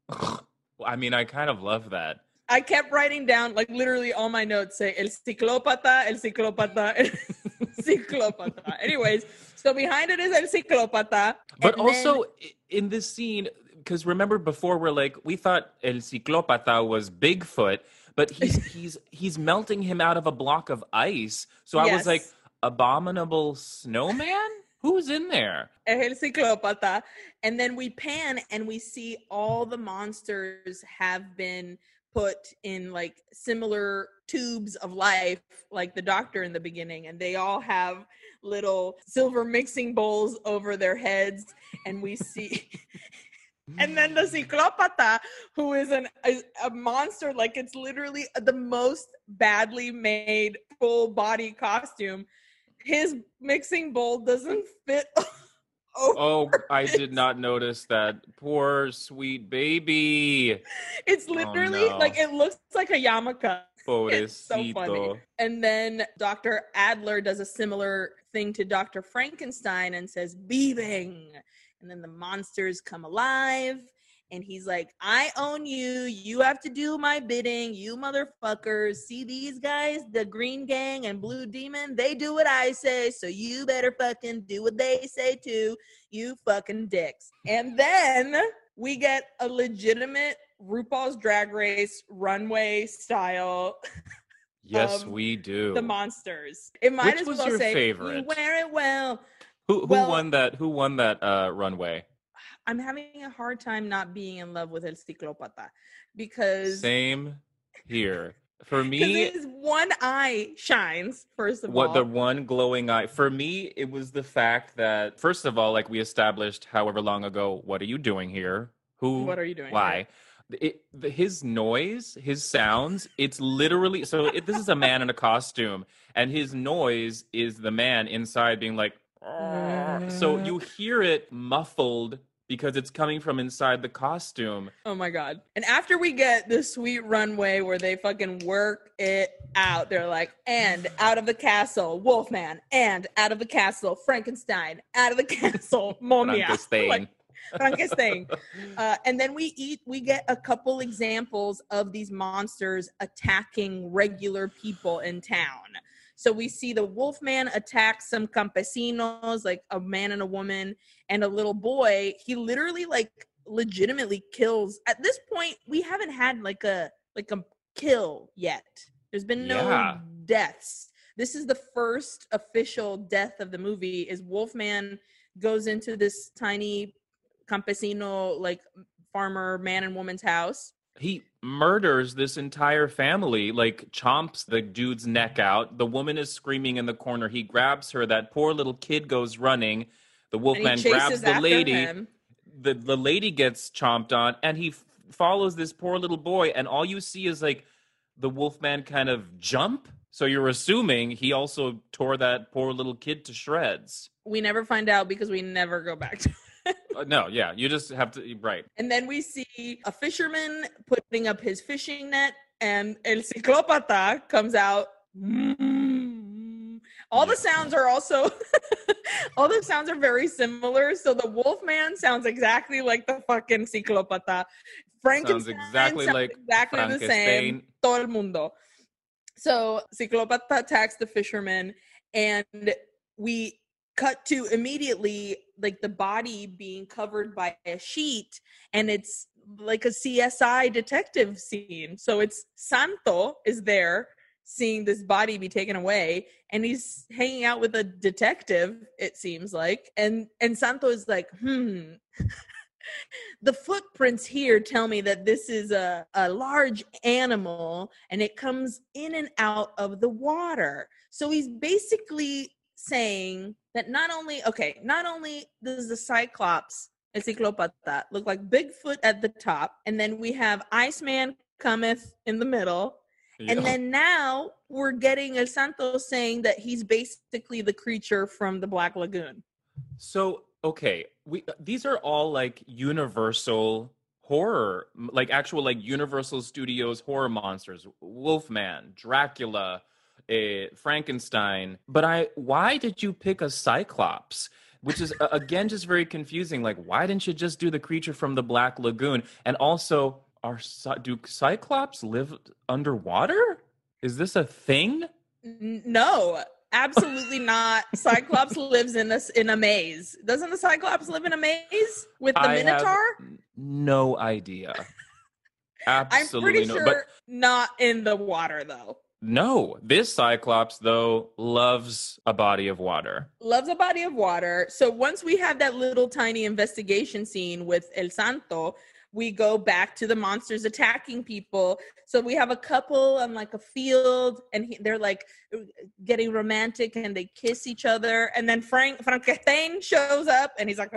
I mean, I kind of love that.
I kept writing down, like literally all my notes say El Ciclópata, El Ciclópata, El Ciclópata. Anyways, so behind it is El Ciclópata.
But also
then-
in this scene, because remember before we're like we thought El Ciclopata was Bigfoot, but he's he's he's melting him out of a block of ice. So I was like,
Yes.
Abominable snowman? Who's in there?
El Ciclópata. And then we pan and we see all the monsters have been put in like similar tubes of life, like the doctor in the beginning, and they all have little silver mixing bowls over their heads. And we see. And then the Ciclopata, who is an a, a monster, like it's literally the most badly made full body costume. His mixing bowl doesn't fit.
Oh, I did not notice that. Poor sweet baby.
It's oh, literally
no.
like it looks like a yarmulke. It's so funny. And then Dr. Adler does a similar thing to Dr. Frankenstein and says, Beaving. And then the monsters come alive. And he's like, I own you. You have to do my bidding. You motherfuckers. See these guys, the Green Gang and Blue Demon? They do what I say. So you better fucking do what they say too. You fucking dicks. And then we get a legitimate RuPaul's Drag Race runway style
Yes,
Um,
we do.
the monsters. It might
Which
as
was
well
your
say
favorite?
"We wear it well.
who who
well-
won that? Who won that uh, runway?
I'm having a hard time not being in love with El Ciclopata because
Same here. For me,
his one eye shines. First of
what
all, what
the one glowing eye for me it was the fact that first of all like we established however long ago what are you doing here who
what are you doing?
why it, the, his noise his sounds it's literally so it, this is a man in a costume and his noise is the man inside being like "Arr." so mm-hmm. you hear it muffled because it's coming from inside the costume
Oh my god! And after we get this sweet runway where they fucking work it out, they're like, and out of the castle, Wolfman, and out of the castle, Frankenstein, out of the castle, Momia,
Frankenstein.
like Frankenstein. Uh, and then we eat. We get a couple examples of these monsters attacking regular people in town. So we see the Wolfman attack some campesinos, like a man and a woman, and a little boy. He literally like legitimately kills. At this point, we haven't had like a like a kill yet. There's been no
Yeah.
deaths. This is the first official death of the movie. Is Wolfman goes into this tiny campesino like farmer man and woman's house.
He murders this entire family like chomps the dude's neck out. The woman is screaming in the corner. He grabs her. That poor little kid goes running. The wolfman grabs the lady.
him.
the, the lady gets chomped on and he f- follows this poor little boy and all you see is like the wolfman kind of jump. So you're assuming he also tore that poor little kid to shreds.
We never find out because we never go back to
Uh, no yeah you just have to right
And then we see a fisherman putting up his fishing net, and El Ciclopata comes out. All the sounds are also, all the sounds are very similar. So the Wolfman sounds exactly like the fucking Ciclopata. Frankenstein
exactly
sounds
like
exactly the same. Todo el mundo. So Ciclopata attacks the fisherman, and we cut to immediately like the body being covered by a sheet, and it's like a CSI detective scene. So it's Santo is there seeing this body be taken away and he's hanging out with a detective it seems like and and santo is like hmm the footprints here tell me that this is a, a large animal and it comes in and out of the water. So he's basically saying that not only, okay, not only does the Cyclops, El Ciclopata, look like Bigfoot at the top, and then we have Iceman cometh in the middle, and then now we're getting El Santos saying that he's basically the creature from the Black Lagoon.
So okay, we uh, these are all like Universal horror, like actual like Universal Studios horror monsters. Wolfman, Dracula, uh, Frankenstein. But I, why did you pick a Cyclops? Which is again just very confusing. Like, why didn't you just do the creature from the Black Lagoon? And also, are do Cyclops live underwater? Is this a thing?
No, absolutely not. Cyclops lives in a in a maze. Doesn't the Cyclops live in a maze with the
I
Minotaur?
no idea.
I'm
Absolutely
pretty
no.
sure
But
not in the water though.
No, this Cyclops though loves a body of water.
Loves a body of water. So once we have that little tiny investigation scene with El Santo, we go back to the monsters attacking people. So we have a couple on like a field, and he, they're like getting romantic, and they kiss each other. And then Frank Frankenstein shows up, and he's like,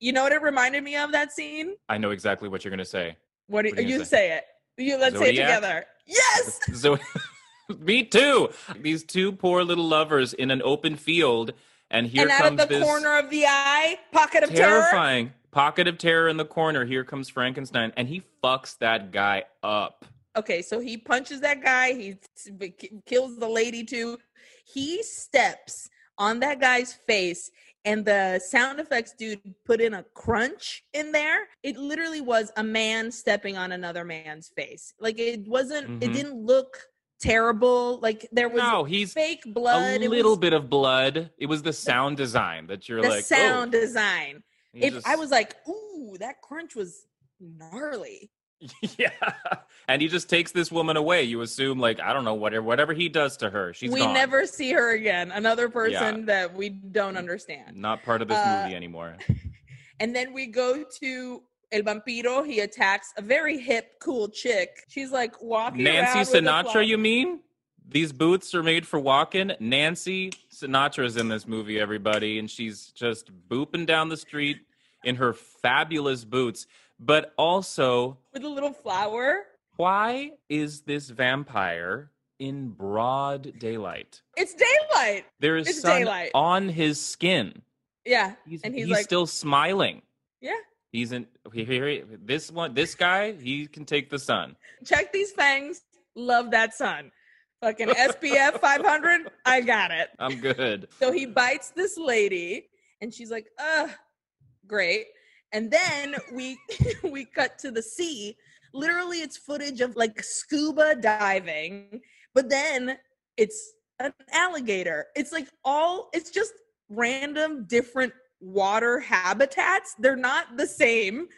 you know what it reminded me of that scene?
I know exactly what you're gonna say.
What do
What are you
you,
gonna
say? it? You let's say it together. Yes.
So, me too. These two poor little lovers in an open field, and here
and out of
comes
the
this
corner of the eye, pocket of terror.
terrifying pocket of terror in the corner. Here comes Frankenstein, and he fucks that guy up.
Okay, so he punches that guy. He kills the lady too. He steps on that guy's face, and the sound effects dude put in a crunch in there. It literally was a man stepping on another man's face. Like it wasn't. It
Mhm.
didn't look terrible. Like there was
No, he's
fake blood.
a little
was
bit of blood. It was the sound design that you're
the
like,
sound
oh.
design. If I was like, ooh, that crunch was gnarly.
yeah. And he just takes this woman away. You assume, like, I don't know, whatever whatever he does to her, she's
we
gone.
never see her again. Another person that we don't understand.
not part of this
Uh,
movie anymore.
And then we go to El Vampiro. He attacks a very hip, cool chick. She's like walking.
Nancy Sinatra, you mean? These boots are made for walking. Nancy Sinatra's in this movie, everybody, and she's just booping down the street in her fabulous boots. But also,
with a little flower.
why is this vampire in broad daylight?
It's daylight.
There is
It's
sun
daylight.
on his skin.
Yeah,
He's,
And he's
he's
like-
still smiling.
yeah.
He's in here. here- This one, this guy, he can take the sun.
Check these fangs. Love that sun. Fucking SPF 500. I got it.
I'm good.
So he bites this lady, and she's like, "Uh, great." And then we we cut to the sea. Literally, it's footage of like scuba diving, but then it's an alligator. It's like all. It's just random different water habitats. They're not the same.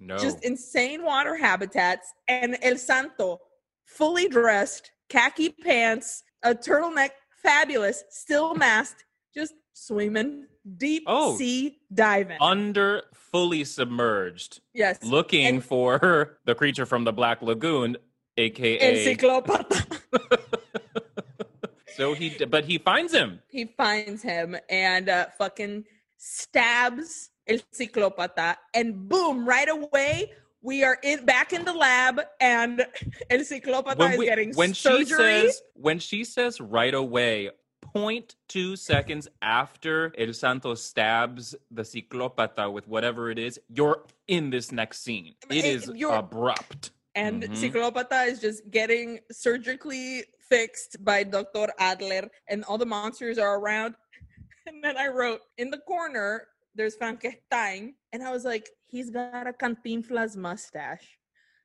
No.
Just insane water habitats. And El Santo, fully dressed, khaki pants, a turtleneck, fabulous, still masked, just swimming, deep
Oh.
sea diving.
under fully submerged,
yes.
looking
And-
for the creature from the Black Lagoon, aka.
Ciclopata.
so he, but he finds him.
he finds him and uh, fucking stabs El Ciclopata. And boom, right away, we are in back in the lab, and El Ciclopata is
we-
getting
when
surgery.
she says, when she says right away, 0.2 seconds after El Santo stabs the Ciclopata with whatever it is, you're in this next scene. It
It-
is
you're-
abrupt.
and
Mhm.
Ciclopata is just getting surgically fixed by Dr. Adler, and all the monsters are around. And then I wrote in the corner, there's Frankenstein, and I was like, he's got a Cantinflas mustache.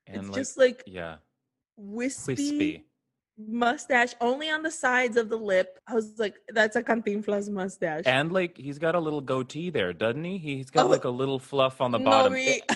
And
it's
like,
just like
yeah,
wispy,
wispy.
Mustache, only on the sides of the lip. I was like, that's a Cantinflas mustache.
And like he's got a little goatee there, doesn't he? He's got
Oh.
like a little fluff on the
No,
bottom. Uh,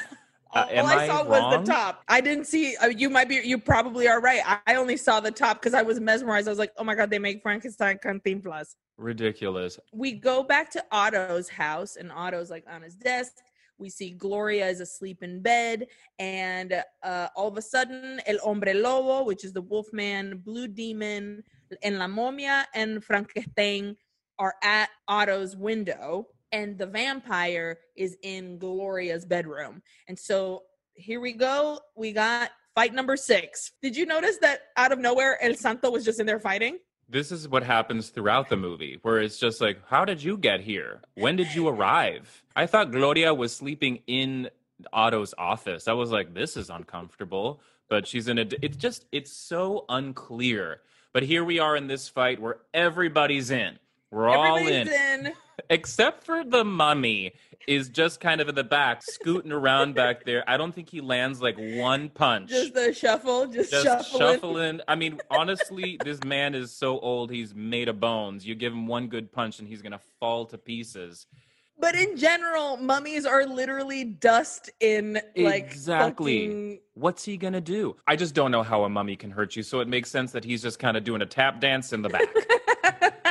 all I
I
saw was the top. I didn't see. Uh, you might be. You probably are right. I, I only saw the top because I was mesmerized. I was like, "Oh my god, they make Frankenstein Cantinflas."
Ridiculous.
We go back to Otto's house, and Otto's like on his desk. We see Gloria is asleep in bed, and uh, all of a sudden, El Hombre Lobo, which is the Wolfman, Blue Demon, and La Momia and Frankenstein are at Otto's window, and the vampire is in Gloria's bedroom. And so here we go. We got fight number six. Did you notice that out of nowhere, El Santo was just in there fighting?
This is what happens throughout the movie, where it's just like, how did you get here? When did you arrive? I thought Gloria was sleeping in Otto's office. I was like, this is uncomfortable. But she's in a. It's just, it's so unclear. But here we are in this fight where everybody's in. We're all in.
In.
except for the mummy is just kind of in the back scooting around back there i don't think he lands like one punch
Just the shuffle, just,
just
shuffling.
shuffling i mean honestly this man is so old he's made of bones you give him one good punch and he's gonna fall to pieces
But in general, mummies are literally dust in like
Exactly.
fucking-
what's he gonna do i just don't know how a mummy can hurt you so it makes sense that he's just kind of doing a tap dance in the back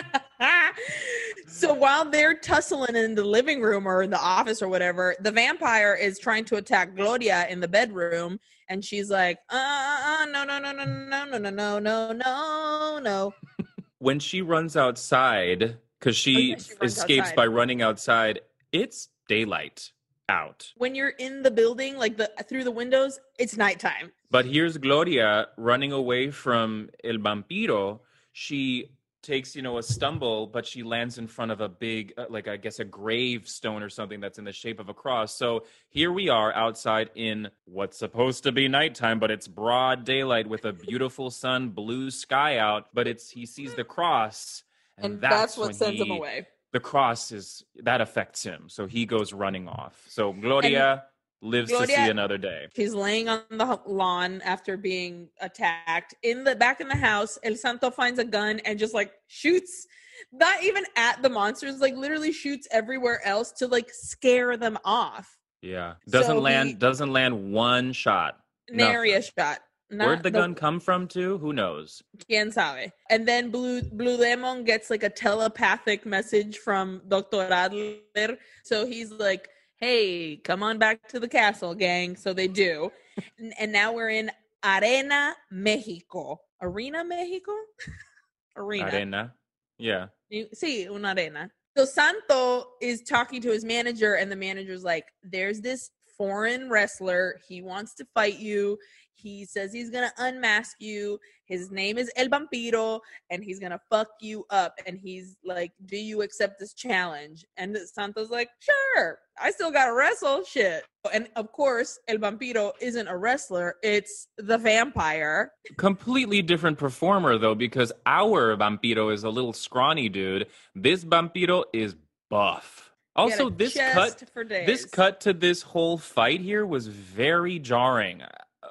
so while they're tussling in the living room or in the office or whatever, the vampire is trying to attack Gloria in the bedroom, and she's like, "Uh, uh, uh no, no, no, no, no, no, no, no, no, no, no."
when she runs outside because she,
Oh, yeah, she
escapes
outside.
by running outside it's daylight out
When you're in the building, like the through the windows, it's nighttime.
But here's Gloria running away from El Vampiro. She takes, you know, a stumble, but she lands in front of a big, uh, like, I guess, a gravestone or something that's in the shape of a cross. So here we are outside in what's supposed to be nighttime, but it's broad daylight with a beautiful sun, blue sky out. But it's, he sees the cross. And,
And, that's, what
when
sends him away.
The cross is, that affects him. So he goes running off. So Gloria lives to see another day.
She's laying on the lawn after being attacked. In the back in the house, El Santo finds a gun and just like shoots, not even at the monsters, like literally shoots everywhere else to like scare them off.
Yeah. Doesn't
So
land
he-
doesn't land one shot.
nary a shot. Not
Where'd the gun come from, too? Who knows?
Quien sabe? And then Blue Blue Demon gets like a telepathic message from Dr. Adler. So he's like, "Hey, come on back to the castle, gang." So they do, and, and now we're in Arena, Mexico. Arena, Mexico. Arena.
Arena. Yeah.
You- Sí, una arena. So Santo is talking to his manager, and the manager's like, There's this foreign wrestler. He wants to fight you. He says he's gonna unmask you. His name is El Vampiro, and he's gonna fuck you up. And he's like, Do you accept this challenge? And Santo's like, Sure, I still gotta wrestle. Shit. And of course, El Vampiro isn't a wrestler, it's the vampire.
Completely different performer, though, because our Vampiro is a little scrawny dude. This Vampiro is buff. Also, this cut
for.
This cut to this whole fight here was very jarring.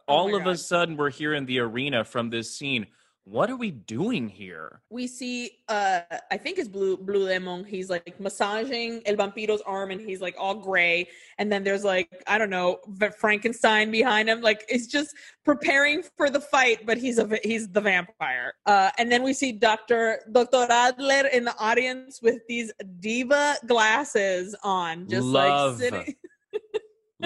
All
Oh
of a sudden, we're here in the arena from this scene. What are we doing here?
we see uh i think it's blue blue demon he's like massaging el vampiro's arm and he's like all gray and then there's like i don't know frankenstein behind him like it's just preparing for the fight but he's a he's the vampire uh and then we see dr dr adler in the audience with these diva glasses on just
Love.
like sitting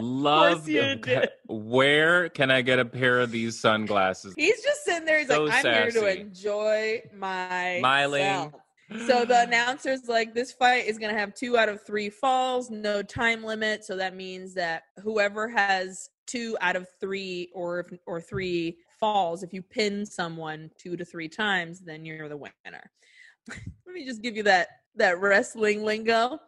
Love.
you did.
Where can I get a pair of these sunglasses?
he's just sitting there he's
So
like i'm here to enjoy my
Smiling.
So the announcer's like, this fight is going to have two out of three falls, no time limit. So that means that whoever has two out of three or or three falls, if you pin someone two to three times, then you're the winner. Let me just give you that that wrestling lingo.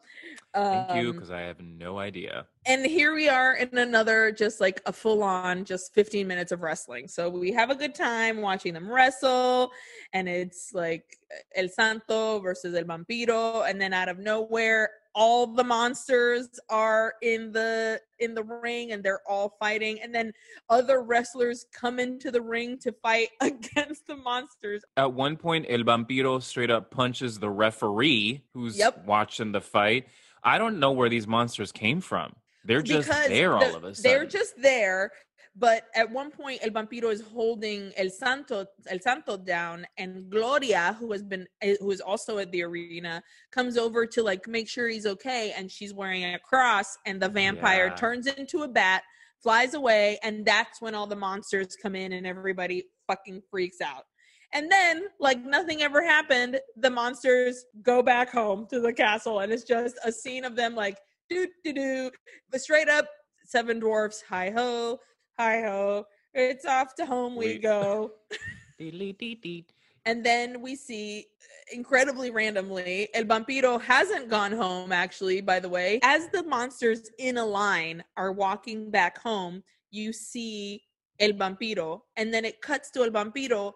Thank you,
Um,
because I have no idea.
and here we are in another just like a full on just 15 minutes of wrestling so we have a good time watching them wrestle and it's like el santo versus el vampiro and then out of nowhere all the monsters are in the in the ring and they're all fighting and then other wrestlers come into the ring to fight against the monsters
At one point, El Vampiro straight up punches the referee who's
Yep.
watching the fight. I don't know where these monsters came from. They're just
because
there
the-
all of a sudden.
They're just there. But at one point, El Vampiro is holding El Santo, El Santo down, and Gloria, who has been, eh, who is also at the arena, comes over to like make sure he's okay, and she's wearing a cross, and the vampire
Yeah.
turns into a bat, flies away, and that's when all the monsters come in, and everybody fucking freaks out. And then, like nothing ever happened, the monsters go back home to the castle, and it's just a scene of them like do do do, but straight up seven dwarfs, hi ho, hi ho, it's off to home we
We-
go.
Dee-lee-dee-dee.
And then we see, uh, incredibly randomly, El Vampiro hasn't gone home, actually, by the way. As the monsters in a line are walking back home, you see El Vampiro, and then it cuts to El Vampiro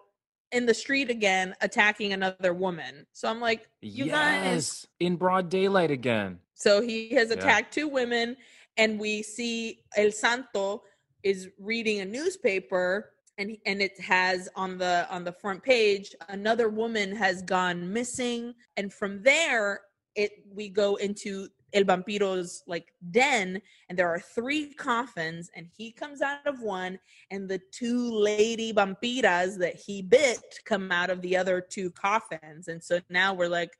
in the street again, attacking another woman. So I'm like, you guys.
yes, in broad daylight again.
So he has
Yeah.
attacked two women, and we see El Santo is reading a newspaper, and he- and it has on the on the front page another woman has gone missing, and from there it we go into El Vampiro's like den, and there are three coffins, and he comes out of one, and the two lady vampiras that he bit come out of the other two coffins, and so now we're like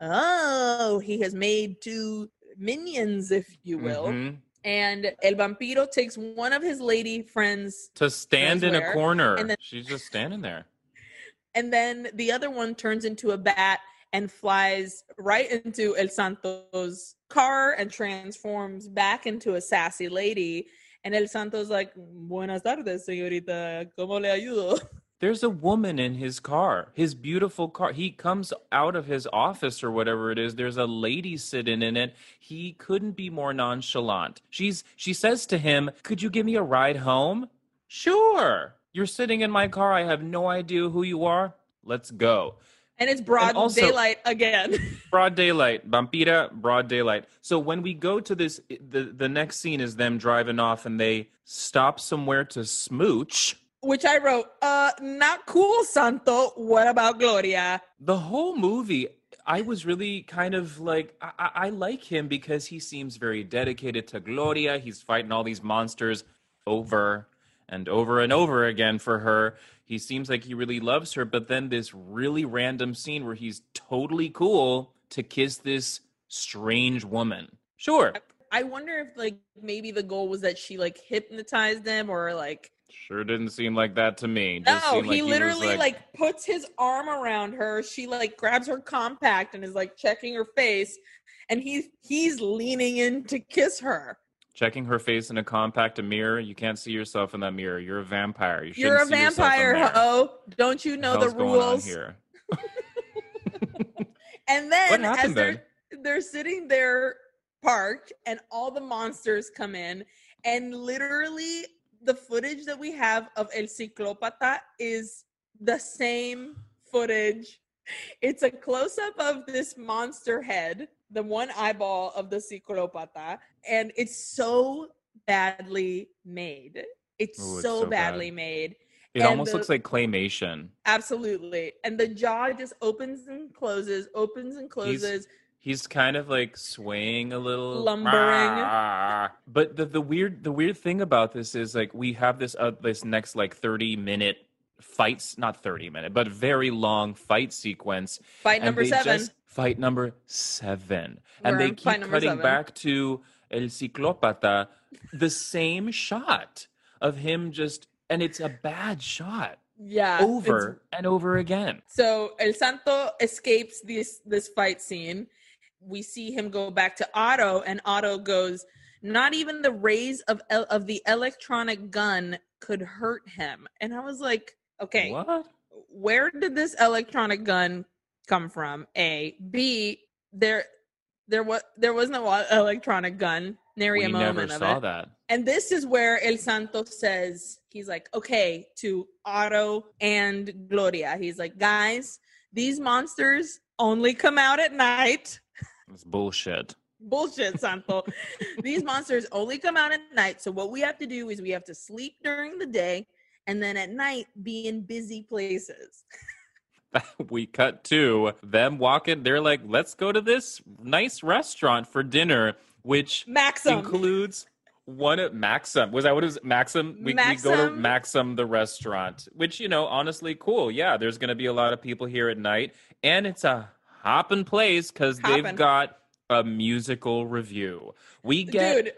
oh, he has made two minions, if you will.
Mhm.
And El Vampiro takes one of his lady friends,
To stand in a corner.
and then-
She's just standing there.
and then the other one turns into a bat and flies right into El Santo's car and transforms back into a sassy lady. And El Santo's like, Buenas tardes, señorita. ¿Cómo le ayudo?
There's a woman in his car, his beautiful car. He comes out of his office or whatever it is. There's a lady sitting in it. He couldn't be more nonchalant. She's she says to him, "Could you give me a ride home?" Sure. You're sitting in my car. I have no idea who you are. Let's go.
And it's broad
also-
daylight again.
Broad daylight, Vampira, broad daylight. So when we go to this, the the next scene is them driving off, and they stop somewhere to smooch.
Which I wrote, uh, not cool, Santo. What about Gloria?
the whole movie i was really kind of like I, I I like him because he seems very dedicated to gloria he's fighting all these monsters over and over and over again for her. He seems like he really loves her, but then this really random scene where he's totally cool to kiss this strange woman. Sure.
I wonder if like maybe the goal was that she like hypnotized him or like
Sure didn't seem like that to me. Just
no, he
was
literally like, puts his arm around her. She like grabs her compact and is like checking her face, and he's he's leaning in to kiss her.
Checking her face in a compact a mirror. You can't see yourself in that mirror. You're a vampire. You
You're a vampire, ho! Oh, don't you know the
on
rules?
here?
And then
What
as they're they're sitting there parked, and all the monsters come in, and literally the footage that we have of El Ciclopata is the same footage. It's a close up of this monster head, the one eyeball of the Ciclopata, and it's so badly made. It's,
Ooh, it's
so,
so bad.
badly made.
It
And
almost
the-
looks like claymation.
Absolutely. And the jaw just opens and closes, opens and closes.
He's kind of like swaying a little,
Lumbering.
Ah. But the, the weird the weird thing about this is like we have this uh, this next like thirty minute fights, not thirty minute, but very long fight sequence.
Fight number seven.
just- fight number seven,
We're
and they keep cutting
seven.
back to El Ciclopata, the same shot of him just, and it's a bad shot
yeah.
over and over again.
So El Santo escapes this this fight scene. We see him go back to Otto, and Otto goes, "Not even the rays of el- of the electronic gun could hurt him." And I was like, "Okay,
What?
where did this electronic gun come from? A, B. There, there was there was no electronic gun. Nary
We
a
never
moment of
saw
it.
that.
And this is where El Santo says, he's like, okay, to Otto and Gloria. He's like, guys, these monsters only come out at night.
It's bullshit.
Bullshit, Santo. these monsters only come out at night. So what we have to do is we have to sleep during the day and then at night be in busy places.
we cut to them walking. They're like, let's go to this nice restaurant for dinner, which
Maxim.
includes one of Maxim. Was that what it was? Maxim? We, we go to
Maxim.
Maxim, the restaurant, which, you know, honestly, cool. Yeah, there's going to be a lot of people here at night. And it's a hopping place because they've got a musical review. We get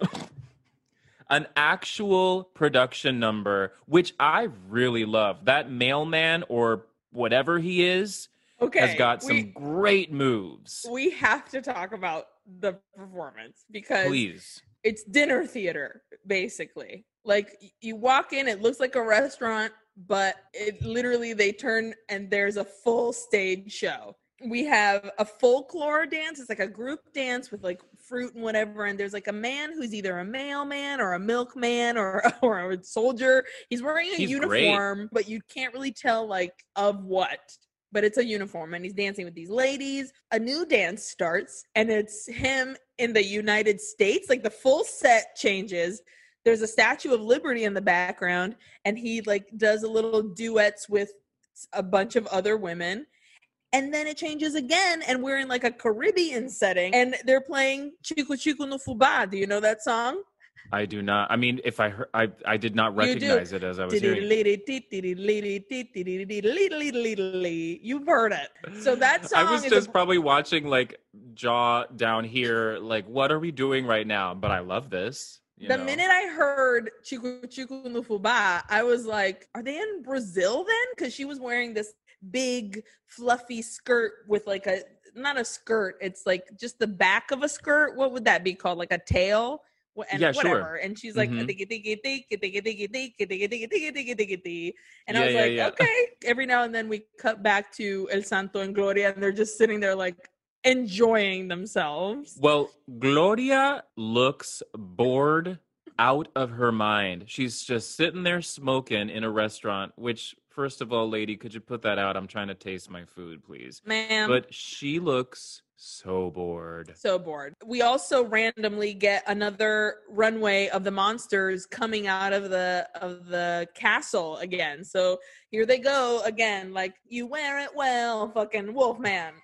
an actual production number, which I really love. That mailman or whatever he is
okay.
has got some
we,
great moves.
we have to talk about the performance because
Please.
it's dinner theater basically like you walk in it looks like a restaurant but it literally they turn and there's a full stage show we have a folklore dance it's like a group dance with like fruit and whatever and there's like a man who's either a mailman or a milkman or or a soldier he's wearing a
He's great.
uniform but you can't really tell like of what but it's a uniform and he's dancing with these ladies. A new dance starts and it's him in the United States. Like the full set changes. There's a Statue of Liberty in the background and he like does a little duets with a bunch of other women. And then it changes again and we're in like a Caribbean setting and they're playing Tico Tico no Fuba. Do you know that song?
I do not. I mean, if I heard, I, I did not recognize it as I was hearing.
You've heard it. So that song
I was just
a-
probably watching like jaw down here, like what are we doing right now? But I love this. you
the
know.
minute I heard Tico Tico no Fuba, I was like, are they in Brazil then? Because she was wearing this big fluffy skirt with like a not a skirt it's like just the back of a skirt what would that be called like a tail and
yeah,
whatever sure. and she's like and i was like okay every now and then we cut back to el santo and gloria and they're just sitting there like enjoying themselves
well gloria looks bored out of her mind she's just sitting there smoking in a restaurant which first of all, lady, could you put that out? I'm trying to taste my food, please.
Man,
But she looks so bored.
so bored. We also randomly get another runway of the monsters coming out of the of the castle again. So here they go again, like you wear it well, fucking Wolfman,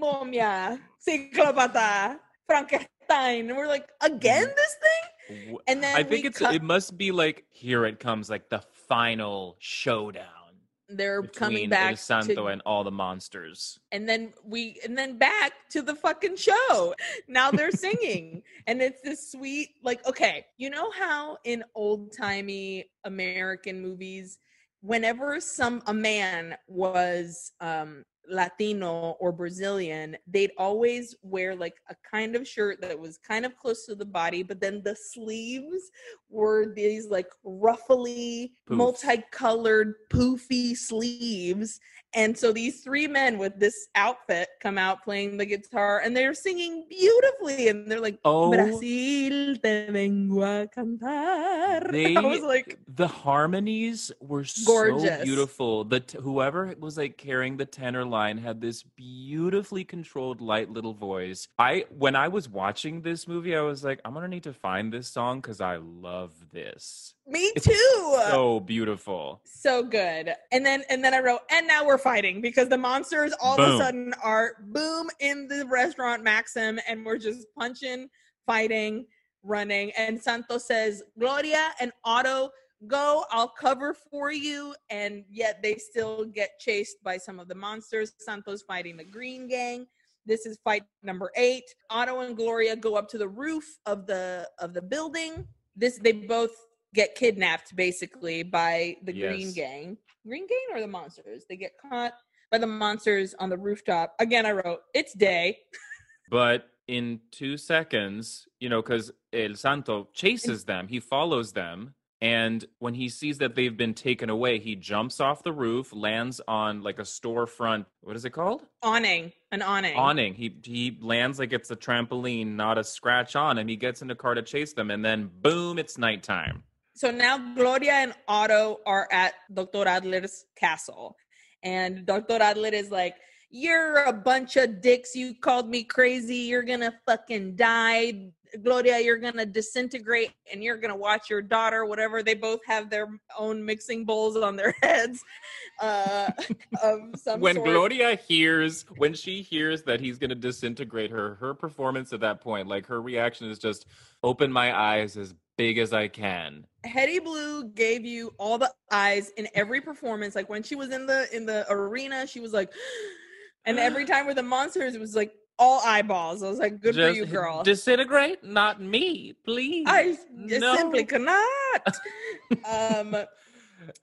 Momia, Ciclopata, Frankenstein. And we're like, again, this thing? And then
I think it's
cut-
it must be like here it comes like the final showdown
they're coming back
Santo
to,
and all the monsters.
and then we and then back to the fucking show now they're singing and it's this sweet like okay you know how in old-timey american movies whenever some a man was um latino or brazilian they'd always wear like a kind of shirt that was kind of close to the body but then the sleeves were these like ruffly
Poofs.
multicolored poofy sleeves and so these three men with this outfit come out playing the guitar and they're singing beautifully and they're like
Oh,
Brasil te vengo a cantar.
they
I was like
the harmonies were so beautiful. The t- whoever was like carrying the tenor line had this beautifully controlled, light little voice. I when I was watching this movie, I was like, I'm gonna need to find this song because I love this.
me
It's
too.
So beautiful.
so good. And then and then I wrote, and now we're fighting because the monsters all of a sudden are boom in the restaurant Maxim, and we're just punching, fighting, running. And Santos says, Gloria and Otto, go, I'll cover for you. And yet they still get chased by some of the monsters. Santos fighting the Green Gang. This is fight number eight. Otto and Gloria go up to the roof of the of the building. This they both get kidnapped basically by the Green Gang. Green Gang or the monsters? They get caught by the monsters on the rooftop. Again, I wrote, it's day.
But in two seconds, you know, because El Santo chases them, he follows them. And when he sees that they've been taken away, he jumps off the roof, lands on like a storefront. What is it called?
Awning. An awning.
Awning. He he lands like it's a trampoline, not a scratch on him. He gets in the car to chase them, and then boom, it's nighttime.
So now Gloria and Otto are at Dr. Adler's castle. And Dr. Adler is like, You're a bunch of dicks. You called me crazy. You're going to fucking die. Gloria, you're going to disintegrate and you're going to watch your daughter, whatever. They both have their own mixing bowls on their heads uh, of some
when
sort.
Gloria hears, when she hears that he's going to disintegrate her, her performance at that point, like her reaction is just open my eyes as big as I can.
Heidi Blue gave you all the eyes in every performance. Like when she was in the in the arena, she was like, and every time with the monsters, it was like all eyeballs. I was like, good for you, girl.
Disintegrate, not me, please.
I
No.
simply cannot. um,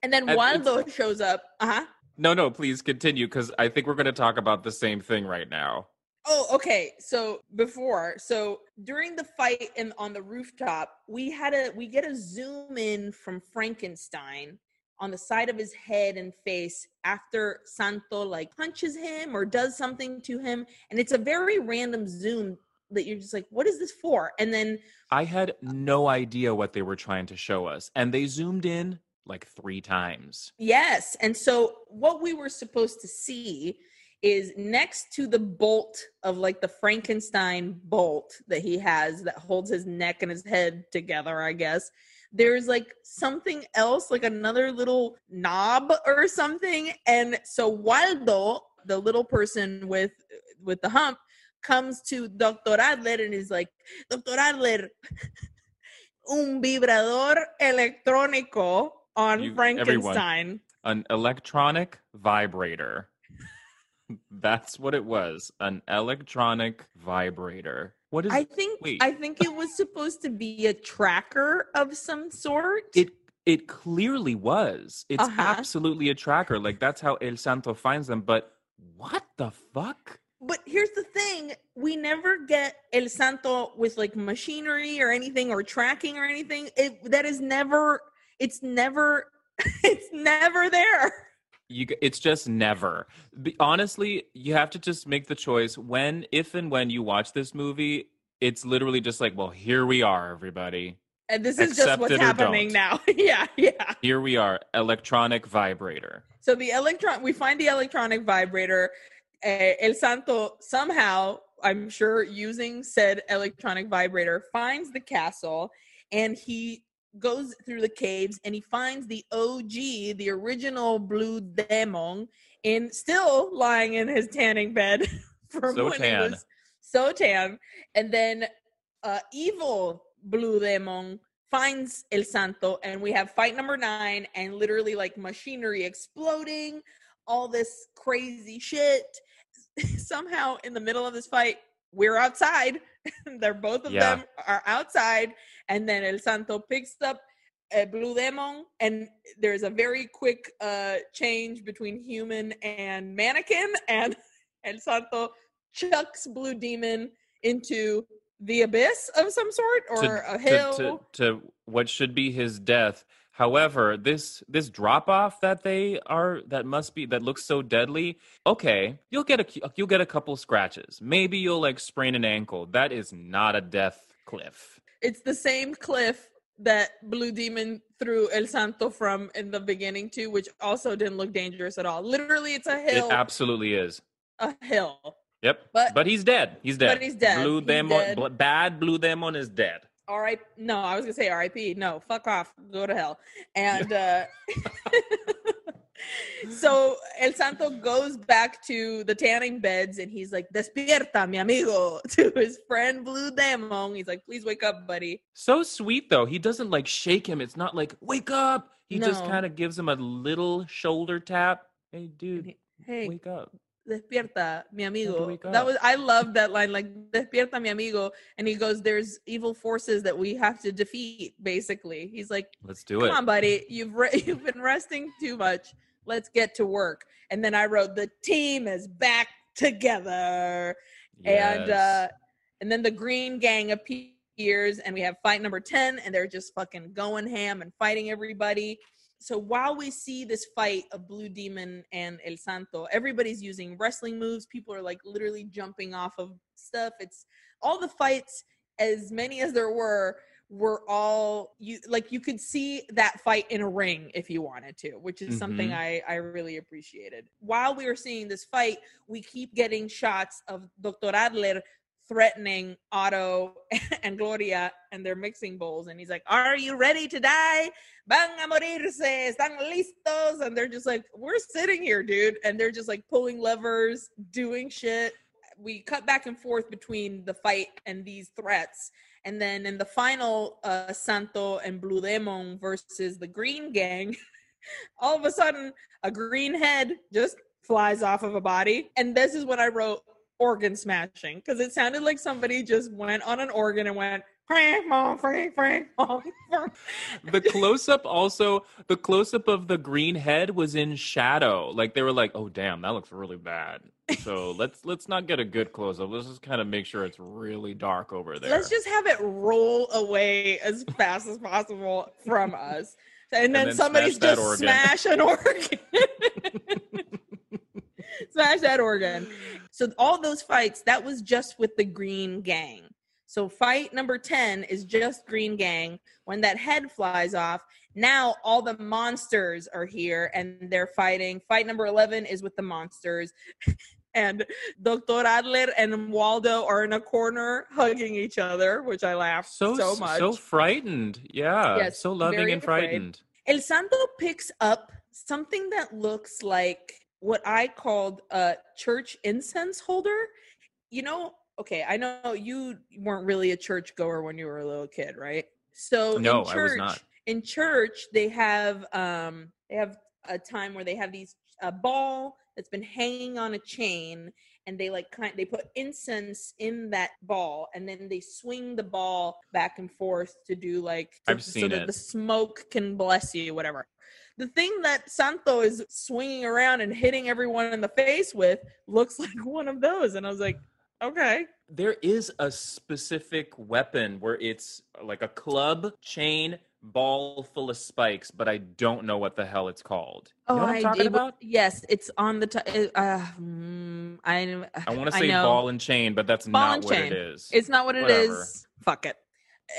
and then
And
Waldo shows up. Uh huh.
No, no, please continue because I think we're going to talk about the same thing right now.
Oh, okay. So before, so during the fight and on the rooftop, we had a we get a zoom in from Frankenstein on the side of his head and face after Santo like punches him or does something to him, and it's a very random zoom that you're just like, what is this for? And then
I had no idea what they were trying to show us, and they zoomed in like three times.
Yes. And so what we were supposed to see is next to the bolt of like the Frankenstein bolt that he has that holds his neck and his head together, I guess. There's like something else, like another little knob or something. And so Waldo, the little person with with the hump, comes to Dr. Adler and is like, Dr. Adler, un vibrador electrónico on
You- everyone.
Frankenstein.
An electronic vibrator. That's what it was. An electronic vibrator. What is
I think
wait.
I think it was supposed to be a tracker of some sort.
it? It clearly was. It's
Uh-huh.
absolutely a tracker. Like that's how El Santo finds them. But what the fuck?
but here's the thing, we never get El Santo with like machinery or anything or tracking or anything. It that is never it's never it's never there.
You, it's just never. Honestly, you have to just make the choice when, if, and when you watch this movie. It's literally just like, well, here we are, everybody.
And this is just what's happening now. yeah, yeah.
Here we are, electronic vibrator.
So the electron, we find the electronic vibrator. Uh, El Santo somehow, I'm sure, using said electronic vibrator, finds the castle, and he goes through the caves and he finds the OG, the original blue demon, in still lying in his tanning bed from
So
when
tan.
he was so tan. And then uh, evil Blue Demon finds El Santo, and we have fight number nine, and literally like machinery exploding, all this crazy shit. Somehow, in the middle of this fight, we're outside. They're both of
Yeah.
them are outside, and then El Santo picks up a Blue Demon, and there's a very quick uh change between human and mannequin, and El Santo chucks Blue Demon into the abyss of some sort or
to,
a
to-
hill.
to, to what should be his death. However, this this drop off that they are that must be that looks so deadly. Okay, you'll get a you'll get a couple scratches. Maybe you'll like sprain an ankle. That is not a death cliff.
it's the same cliff that Blue Demon threw El Santo from in the beginning too, which also didn't look dangerous at all. Literally, it's a hill.
It absolutely is.
a hill.
Yep.
But-
But, he's dead. He's dead.
but he's dead.
Blue
He's
demon.
dead.
bad blue demon is dead.
All right. No, I was gonna say R.I.P. No, fuck off. Go to hell. And uh so El Santo goes back to the tanning beds and he's like, Despierta, mi amigo, to his friend Blue Demon. He's like, please wake up, buddy.
So sweet though. He doesn't like shake him. It's not like wake up. He just kind of gives him a little shoulder tap. Hey, dude,
hey,
wake up.
Despierta, mi amigo. That was I love that line, like despierta, mi amigo. And he goes, "There's evil forces that we have to defeat." Basically, he's like,
Let's do
"Come
it.
Come on, buddy, you've re- you've been resting too much. Let's get to work." And then I wrote, "The team is back together." And uh and then the Green Gang appears, and we have fight number ten, and they're just fucking going ham and fighting everybody. So while we see this fight of Blue Demon and El Santo, everybody's using wrestling moves. People are like literally jumping off of stuff. It's all the fights, as many as there were, were all you like you could see that fight in a ring if you wanted to, which is something
Mhm.
I I really appreciated. While we were seeing this fight, we keep getting shots of Dr. Adler threatening Otto and Gloria and their mixing bowls. And he's like, Are you ready to die? Van a morirse, están listos. And they're just like, We're sitting here, dude. And they're just like pulling levers, doing shit. We cut back and forth between the fight and these threats. And then in the final, uh, Santo and Blue Demon versus the Green Gang, all of a sudden, a green head just flies off of a body. And this is what I wrote organ smashing because it sounded like somebody just went on an organ and went, frank, mom, frank, frank, mom,
the close up also the close up of the green head was in shadow. Like they were like, "Oh damn, that looks really bad." So let's let's not get a good close up. Let's just kind of make sure it's really dark over there.
Let's just have it roll away as fast as possible from us. And then,
then
somebody's
smash
just smash an organ. smash that organ. So all those fights, that was just with the Green Gang. So fight number 10 is just Green Gang. When that head flies off, now all the monsters are here and they're fighting. Fight number 11 is with the monsters. and Dr. Adler and Waldo are in a corner hugging each other, which I laughed so,
so
much.
so frightened. Yeah,
Yes,
so loving and
afraid.
frightened.
El Santo picks up something that looks like what I called a church incense holder. You know, okay, I know you weren't really a church goer when you were a little kid, right? So
No,
in
I
church,
was not.
in church they have um they have a time where they have these a ball that's been hanging on a chain and they like kind they put incense in that ball and then they swing the ball back and forth to do like to-
I've
so
seen
that
it.
the smoke can bless you whatever the thing that santo is swinging around and hitting everyone in the face with looks like one of those and i was like okay
There is a specific weapon where it's like a club chain ball full of spikes, but I don't know what the hell it's called. You know what I'm
I
talking
did-
about?
yes it's on the t- uh, mm, i
I want to say ball and chain, but that's
Ball
not what
chain.
it is.
It's not what it is. Fuck it.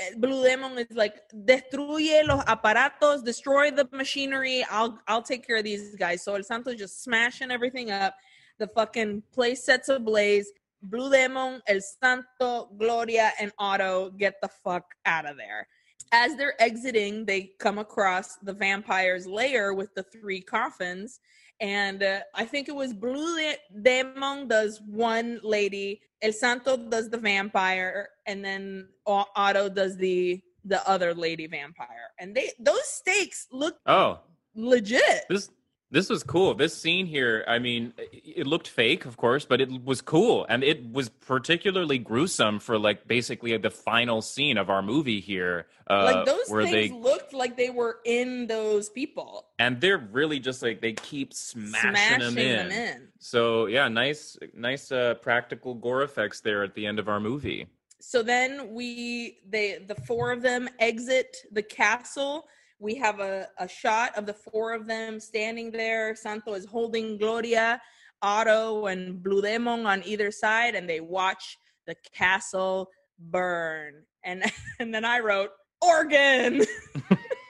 Eh, Blue Demon is like destruye los aparatos, destroy the machinery. I'll I'll take care of these guys. So El Santo just smashing everything up. The fucking place sets ablaze. Blue Demon, El Santo, Gloria, and Otto get the fuck out of there. as they're exiting, they come across the vampire's lair with the three coffins. And uh, I think it was Blue Demon does one lady, El Santo does the vampire, and then Otto does the the other lady vampire. And they those stakes look
oh
legit.
This this was cool. This scene here, I mean, it looked fake, of course, but it was cool. And it was particularly gruesome for like basically the final scene of our movie here.
Uh, like those where things they, looked like they were in those people.
And they're really just like they keep smashing, smashing them, in. them, in. So yeah, nice nice uh practical gore effects there at the end of our movie.
So then we they the four of them exit the castle we have a, a shot of the four of them standing there. Santo is holding Gloria, Otto, and Blue Demon on either side, and they watch the castle burn. And and then I wrote organ.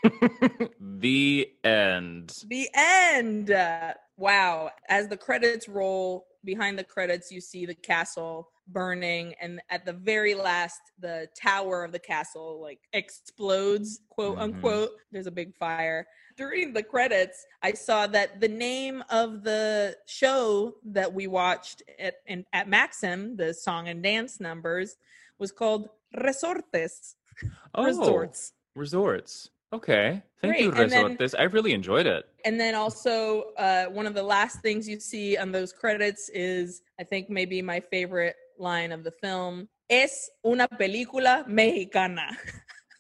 the end.
The end. wow. As the credits roll, behind the credits, you see the castle burning and at the very last the tower of the castle like explodes quote mm-hmm. unquote there's a big fire during the credits i saw that the name of the show that we watched at in, at maxim the song and dance numbers was called resortes
oh, resorts resorts Okay. Thank Great. you, Resortes. Then, I really enjoyed it.
And then also, uh, one of the last things you see on those credits is, I think, maybe my favorite line of the film. Es una película mexicana.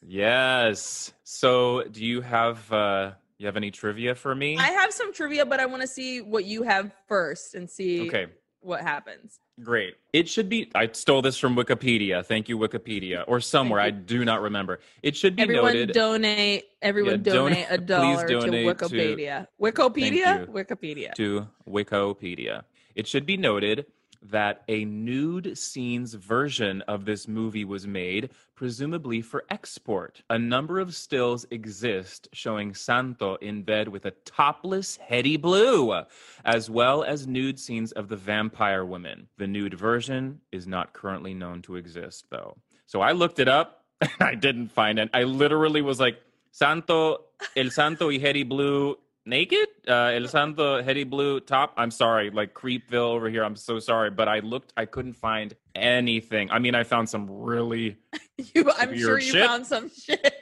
yes. So, do you have uh, you have any trivia for me?
I have some trivia, but I want to see what you have first and see.
Okay.
What happens?
Great. It should be. I stole this from Wikipedia. Thank you, Wikipedia, or somewhere. I do not remember. It should be
everyone
noted.
Donate. Everyone yeah, donate a dollar to Wikipedia. To, Wikipedia. Wikipedia.
To Wikipedia. It should be noted that a nude scenes version of this movie was made, presumably for export. A number of stills exist showing Santo in bed with a topless Heidi Blue, as well as nude scenes of the vampire women. The nude version is not currently known to exist, though. So I looked it up I didn't find it. I literally was like, Santo, El Santo y Heidi Blue naked? Uh el santo heidi blue top? I'm sorry like creepville over here i'm so sorry but i looked i couldn't find anything. I mean i found some really
you, i'm sure you shit, found some shit.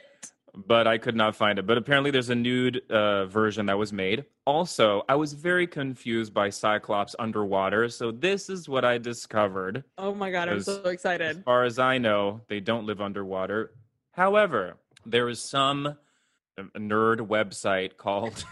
But i could not find it. But apparently there's a nude uh version that was made. Also i was very confused by cyclops underwater so this is what i discovered.
Oh my god i'm so excited.
as far as i know they don't live underwater. However there is some nerd website called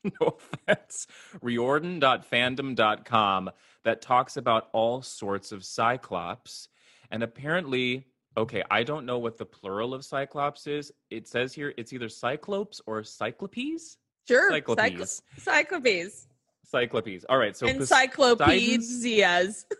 no offense, riordan.fandom.com that talks about all sorts of Cyclops. And apparently, okay, I don't know what the plural of Cyclops is. It says here it's either Cyclopes or Cyclopes.
Sure.
Cyclopes.
Cyclopes.
Cyclopes. All right. So
encyclopedias.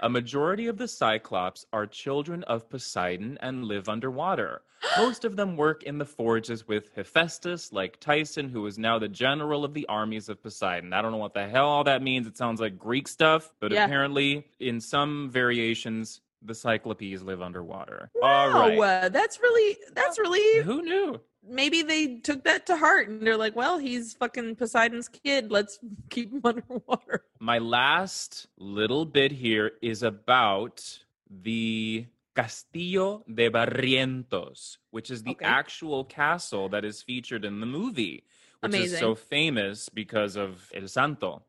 A majority of the Cyclops are children of Poseidon and live underwater. Most of them work in the forges with Hephaestus, like Tyson, who is now the general of the armies of Poseidon. I don't know what the hell all that means. It sounds like Greek stuff, but yeah. apparently, in some variations, the Cyclopes live underwater.
Wow, all right. Uh, that's really that's really
who knew
maybe they took that to heart and they're like, well, he's fucking Poseidon's kid. Let's keep him underwater.
My last little bit here is about the Castillo de Barrientos, which is the okay. actual castle that is featured in the movie, which Amazing. is so famous because of El Santo.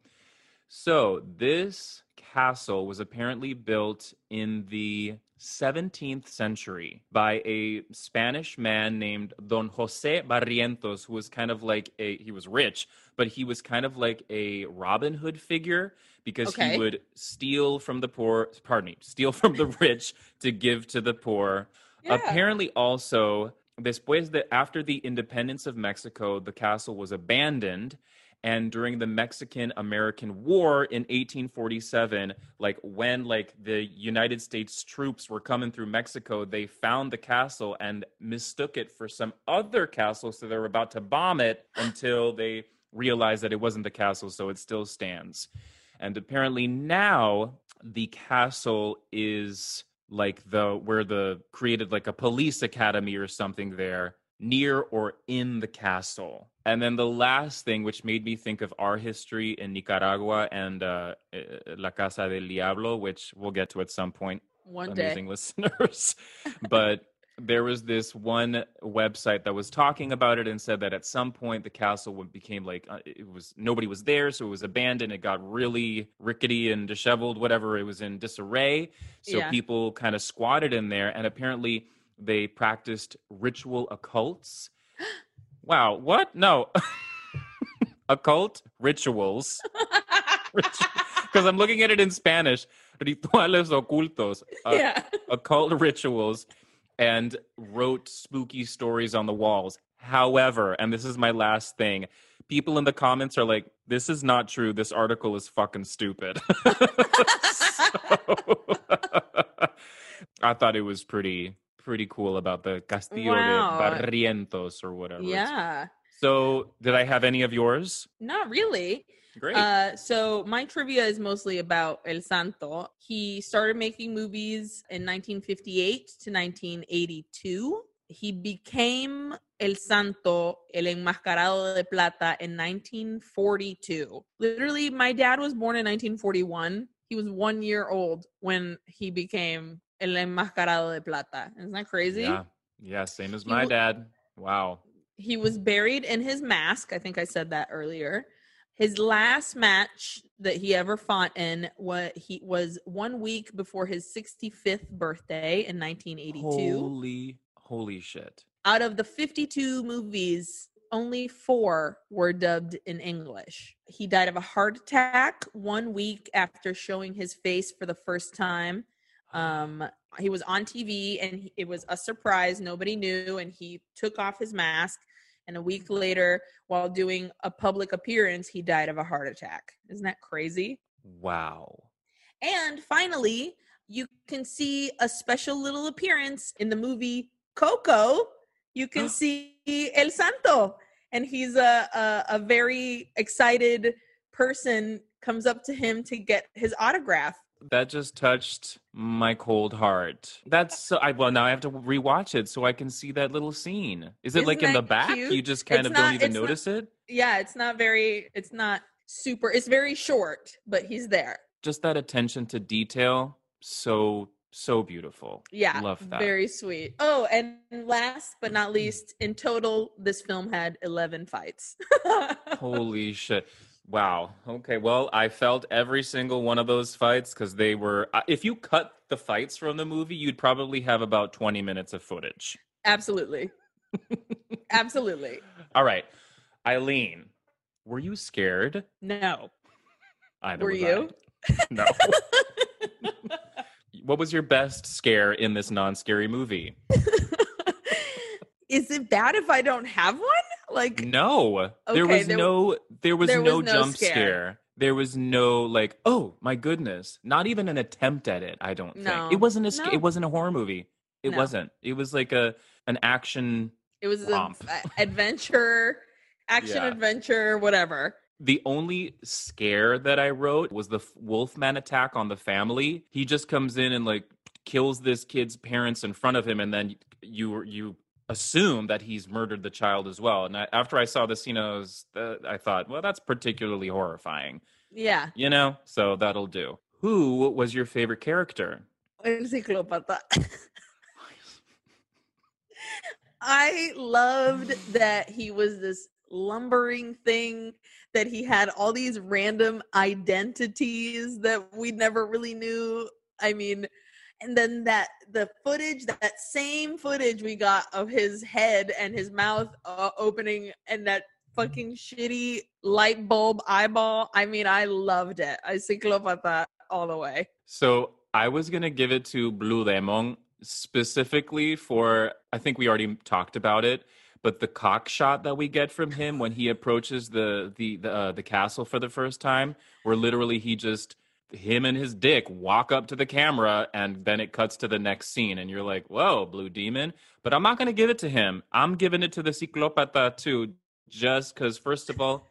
So, this castle was apparently built in the 17th century by a Spanish man named Don Jose Barrientos, who was kind of like a, he was rich, but he was kind of like a Robin Hood figure because okay. he would steal from the poor, pardon me, steal from the rich to give to the poor. Yeah. Apparently, also, después de, after the independence of Mexico, the castle was abandoned and during the Mexican American War in 1847 like when like the United States troops were coming through Mexico they found the castle and mistook it for some other castle so they were about to bomb it until they realized that it wasn't the castle so it still stands. And apparently now the castle is like the where the created like a police academy or something there near or in the castle. And then the last thing, which made me think of our history in Nicaragua and uh, La Casa del Diablo, which we'll get to at some point,
One
amazing
day.
listeners. but there was this one website that was talking about it and said that at some point the castle became like uh, it was nobody was there, so it was abandoned. It got really rickety and disheveled, whatever. It was in disarray, so
Yeah.
people kind of squatted in there, and apparently they practiced ritual occults. Wow, what? No. Occult rituals. Because I'm looking at it in Spanish. Rituales ocultos. Uh,
yeah.
occult rituals and wrote spooky stories on the walls. However, and this is my last thing, people in the comments are like, this is not true. This article is fucking stupid. So, I thought it was pretty pretty cool about the Castillo
Wow.
de Barrientos or whatever.
Yeah.
So, did I have any of yours?
Not really.
Great.
Uh, so my trivia is mostly about El Santo. He started making movies in 1958 to 1982. He became El Santo, El Enmascarado de Plata in 1942. Literally, my dad was born in 1941. He was one year old when he became El Enmascarado de Plata. Isn't that crazy?
yeah. Yeah, same as my dad. Wow.
he was buried in his mask. I think I said that earlier. His last match that he ever fought in what he was one week before his 65th birthday in 1982.
Holy holy shit.
Out of the 52 movies, only four were dubbed in English. He died of a heart attack one week after showing his face for the first time. Um, he was on TV and it was a surprise. Nobody knew, and he took off his mask. And a week later, while doing a public appearance, he died of a heart attack. Isn't that crazy?
Wow.
And finally, you can see a special little appearance in the movie Coco. You can see El Santo, and he's a, a a very excited person. Comes up to him to get his autograph.
That just touched my cold heart. That's so I well now I have to rewatch it so I can see that little scene. Is it
Isn't
like in the back?
cute?
You just kind
It's
of
not-
don't even
it's not-
notice it?
Yeah, it's not very. It's not super. It's very short, but he's there.
Just that attention to detail. So so beautiful.
Yeah,
Love that.
Very sweet. Oh, and last but not least, in total, this film had eleven fights.
Holy shit. Wow. Okay. Well, I felt every single one of those fights because they were. uh, If you cut the fights from the movie, you'd probably have about 20 minutes of footage.
Absolutely. Absolutely.
All right. Aileen, were you scared?
No.
Either
Were you?
I. No. what was your best scare in this non scary movie?
Is it bad if I don't have one? Like,
No. there was
there-
no there was
there
no
was no
jump
scare.
scare. There was no like, oh my goodness. Not even an attempt at it, I don't think. It wasn't a sca-
No.
it wasn't a horror movie. It
No.
wasn't. It was like a an action
it was an adventure, action
Yeah.
adventure, whatever.
The only scare that I wrote was the Wolfman attack on the family. He just comes in and like kills this kid's parents in front of him, and then you you assume that he's murdered the child as well. And I, after I saw the scene, I uh, I thought, well, that's particularly horrifying,
Yeah.
you know. So that'll do. Who was your favorite character?
I loved that he was this lumbering thing, that he had all these random identities that we never really knew. I mean, and then that the footage, that same footage we got of his head and his mouth uh, opening and that fucking shitty light bulb eyeball. I mean, I loved it. I ciclópata all the way.
So I was gonna give it to Blue Demon specifically for I think we already talked about it, but the cock shot that we get from him when he approaches the the the, uh, the castle for the first time, where literally he just him and his dick walk up to the camera and then it cuts to the next scene and you're like, "Whoa, Blue Demon!" But I'm not gonna give it to him. I'm giving it to the Ciclopata too, just because first of all.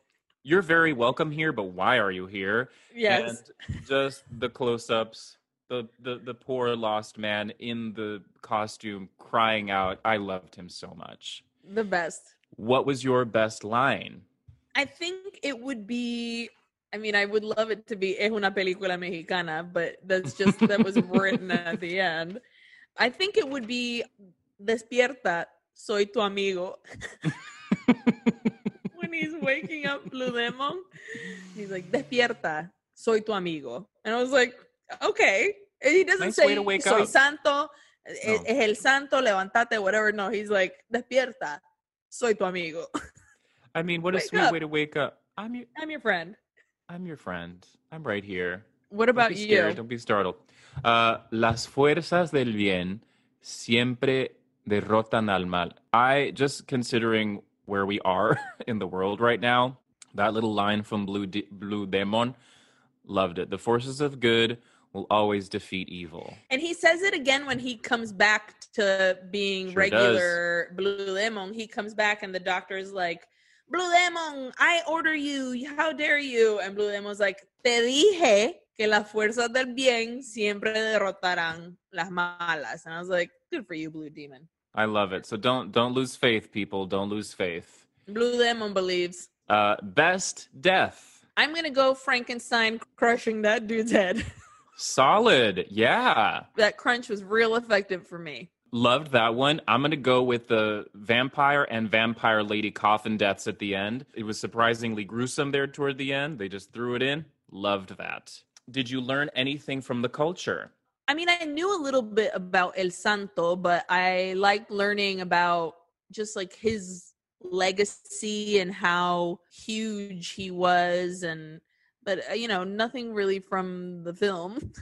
You're very welcome here, but why are you here?
Yes.
And just the close ups, the, the the poor lost man in the costume crying out. I loved him so much.
The best.
What was your best line?
I think it would be. I mean, I would love it to be "Es una película mexicana," but that's just that was written at the end. I think it would be "Despierta, soy tu amigo." when he's waking up Blue Demon, he's like, "Despierta, soy tu amigo," and I was like, "Okay." And he doesn't
Nice
say
way to wake
"Soy
up.
santo," "Es
No.
el santo, levantate," whatever. No, he's like, "Despierta, soy tu amigo."
I mean, what a
Wake
sweet
up.
way to wake up. I'm your
I'm your friend.
I'm your friend. I'm right here.
What
Don't
about
be
you?
Don't be startled. Uh, las fuerzas del bien siempre derrotan al mal. I just considering where we are in the world right now. That little line from Blue De- Blue Demon, loved it. The forces of good will always defeat evil.
And he says it again when he comes back to being
Sure does.
regular Blue Demon. He comes back and the doctor is like, Blue Demon, I order you. How dare you? And Blue Demon's like, Te dije que las fuerzas del bien siempre derrotarán las malas. And I was like, good for you, Blue Demon.
I love it. So don't don't lose faith, people. Don't lose faith.
Blue Demon believes.
Uh, best death.
I'm going to go Frankenstein crushing that dude's head.
Solid. Yeah.
that crunch was real effective for me.
Loved that one. I'm going to go with the vampire and vampire lady coffin deaths at the end. It was surprisingly gruesome there toward the end. They just threw it in. Loved that. Did you learn anything from the culture?
I mean, I knew a little bit about El Santo, but I liked learning about just like his legacy and how huge he was and but uh, you know, nothing really from the film.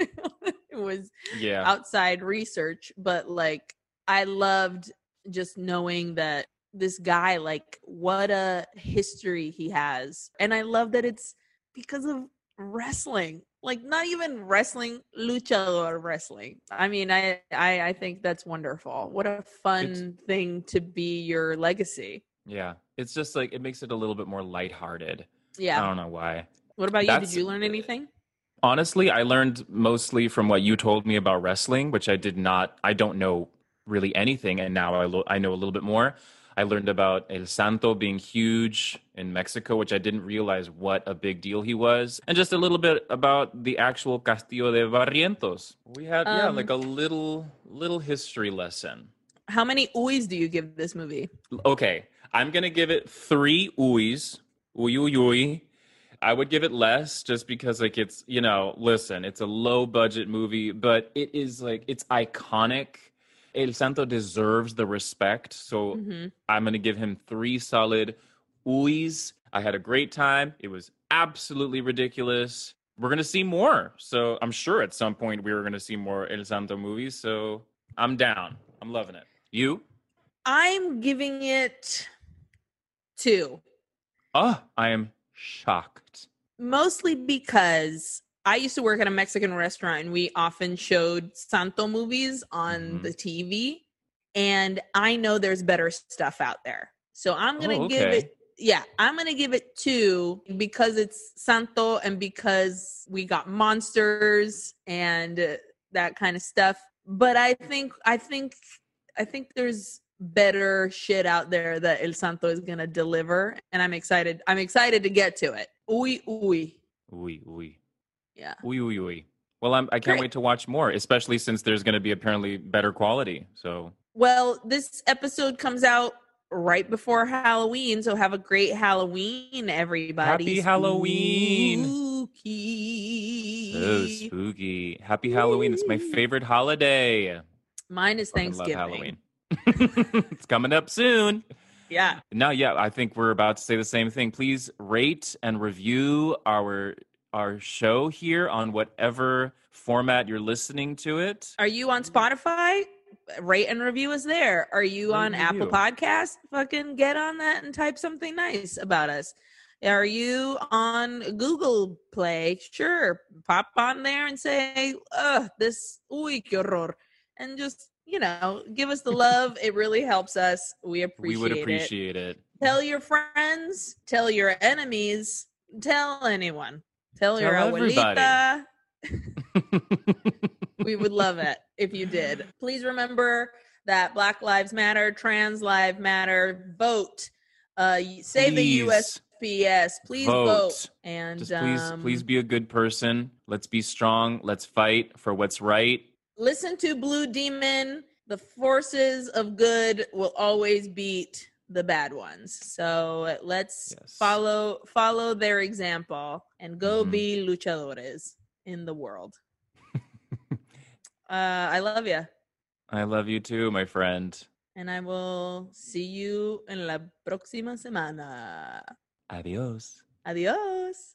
it was
Yeah.
outside research, but like I loved just knowing that this guy like what a history he has. And I love that it's because of wrestling. Like not even wrestling, luchador wrestling. I mean, I I, I think that's wonderful. What a fun thing to be your legacy.
Yeah. It's just like it makes it a little bit more lighthearted.
Yeah, I
don't know why.
What about you? Did you learn anything?
Honestly, I learned mostly from what you told me about wrestling, which I did not. I don't know really anything, and now I lo- I know a little bit more. I learned about El Santo being huge in Mexico, which I didn't realize what a big deal he was, and just a little bit about the actual Castillo de Barrientos. We had yeah,
Um,
like a little little history lesson.
How many uis do you give this movie?
Okay, I'm gonna give it three uis. Uy uy uy. I would give it less just because like it's you know listen it's a low budget movie but it is like it's iconic. El Santo deserves the respect, so
Mhm.
I'm gonna give him three solid uis. I had a great time. It was absolutely ridiculous. We're gonna see more, so I'm sure at some point we were gonna see more El Santo movies. So I'm down. I'm loving it. You?
I'm giving it two.
Oh, I am shocked.
mostly because I used to work at a Mexican restaurant and we often showed Santo movies on
Mhm.
the TV. And I know there's better stuff out there. So I'm going to
Oh,
give it, yeah, I'm going to give it two because it's Santo and because we got monsters and that kind of stuff. But I think, I think, I think there's better shit out there that El Santo is to deliver. And I'm excited. I'm excited to get to it. Uy, uy.
Uy, uy.
Yeah.
Uy, uy, uy. Well, I'm, I can't
Great.
wait to watch more, especially since there's going to be apparently better quality. So,
Well, this episode comes out right before Halloween, so have a great Halloween, everybody.
Happy Halloween.
Spooky.
so spooky. Happy Halloween. It's my favorite holiday.
Mine is Thanksgiving.
Halloween. it's coming up soon.
Yeah.
Now, yeah, I think we're about to say the same thing. Please rate and review our our show here on whatever format you're listening to it.
Are you on Spotify? Rate and review is there. Are you
Rate
on Apple. Podcast? Fucking get on that and type something nice about us. Are you on Google Play? Sure. Pop on there and say, ugh, this, uy, que horror. And just, you know, give us the love. it really helps us. We appreciate it.
we would appreciate it.
Tell your friends, tell your enemies, tell anyone. Tell, your
Tell
abuelita. we would love it if you did. Please remember that Black Lives Matter, Trans Lives Matter, vote. Uh, save
Please.
the USPS. Please vote.
Vote.
And
Just please,
um,
please be a good person. Let's be strong. Let's fight for what's right.
Listen to Blue Demon. The forces of good will always beat the bad ones. So let's
Yes.
follow follow their example and go
Mhm.
be luchadores in the world. uh, I love you,
I love you too, my friend.
and I will see you en la próxima semana.
Adios.
Adios.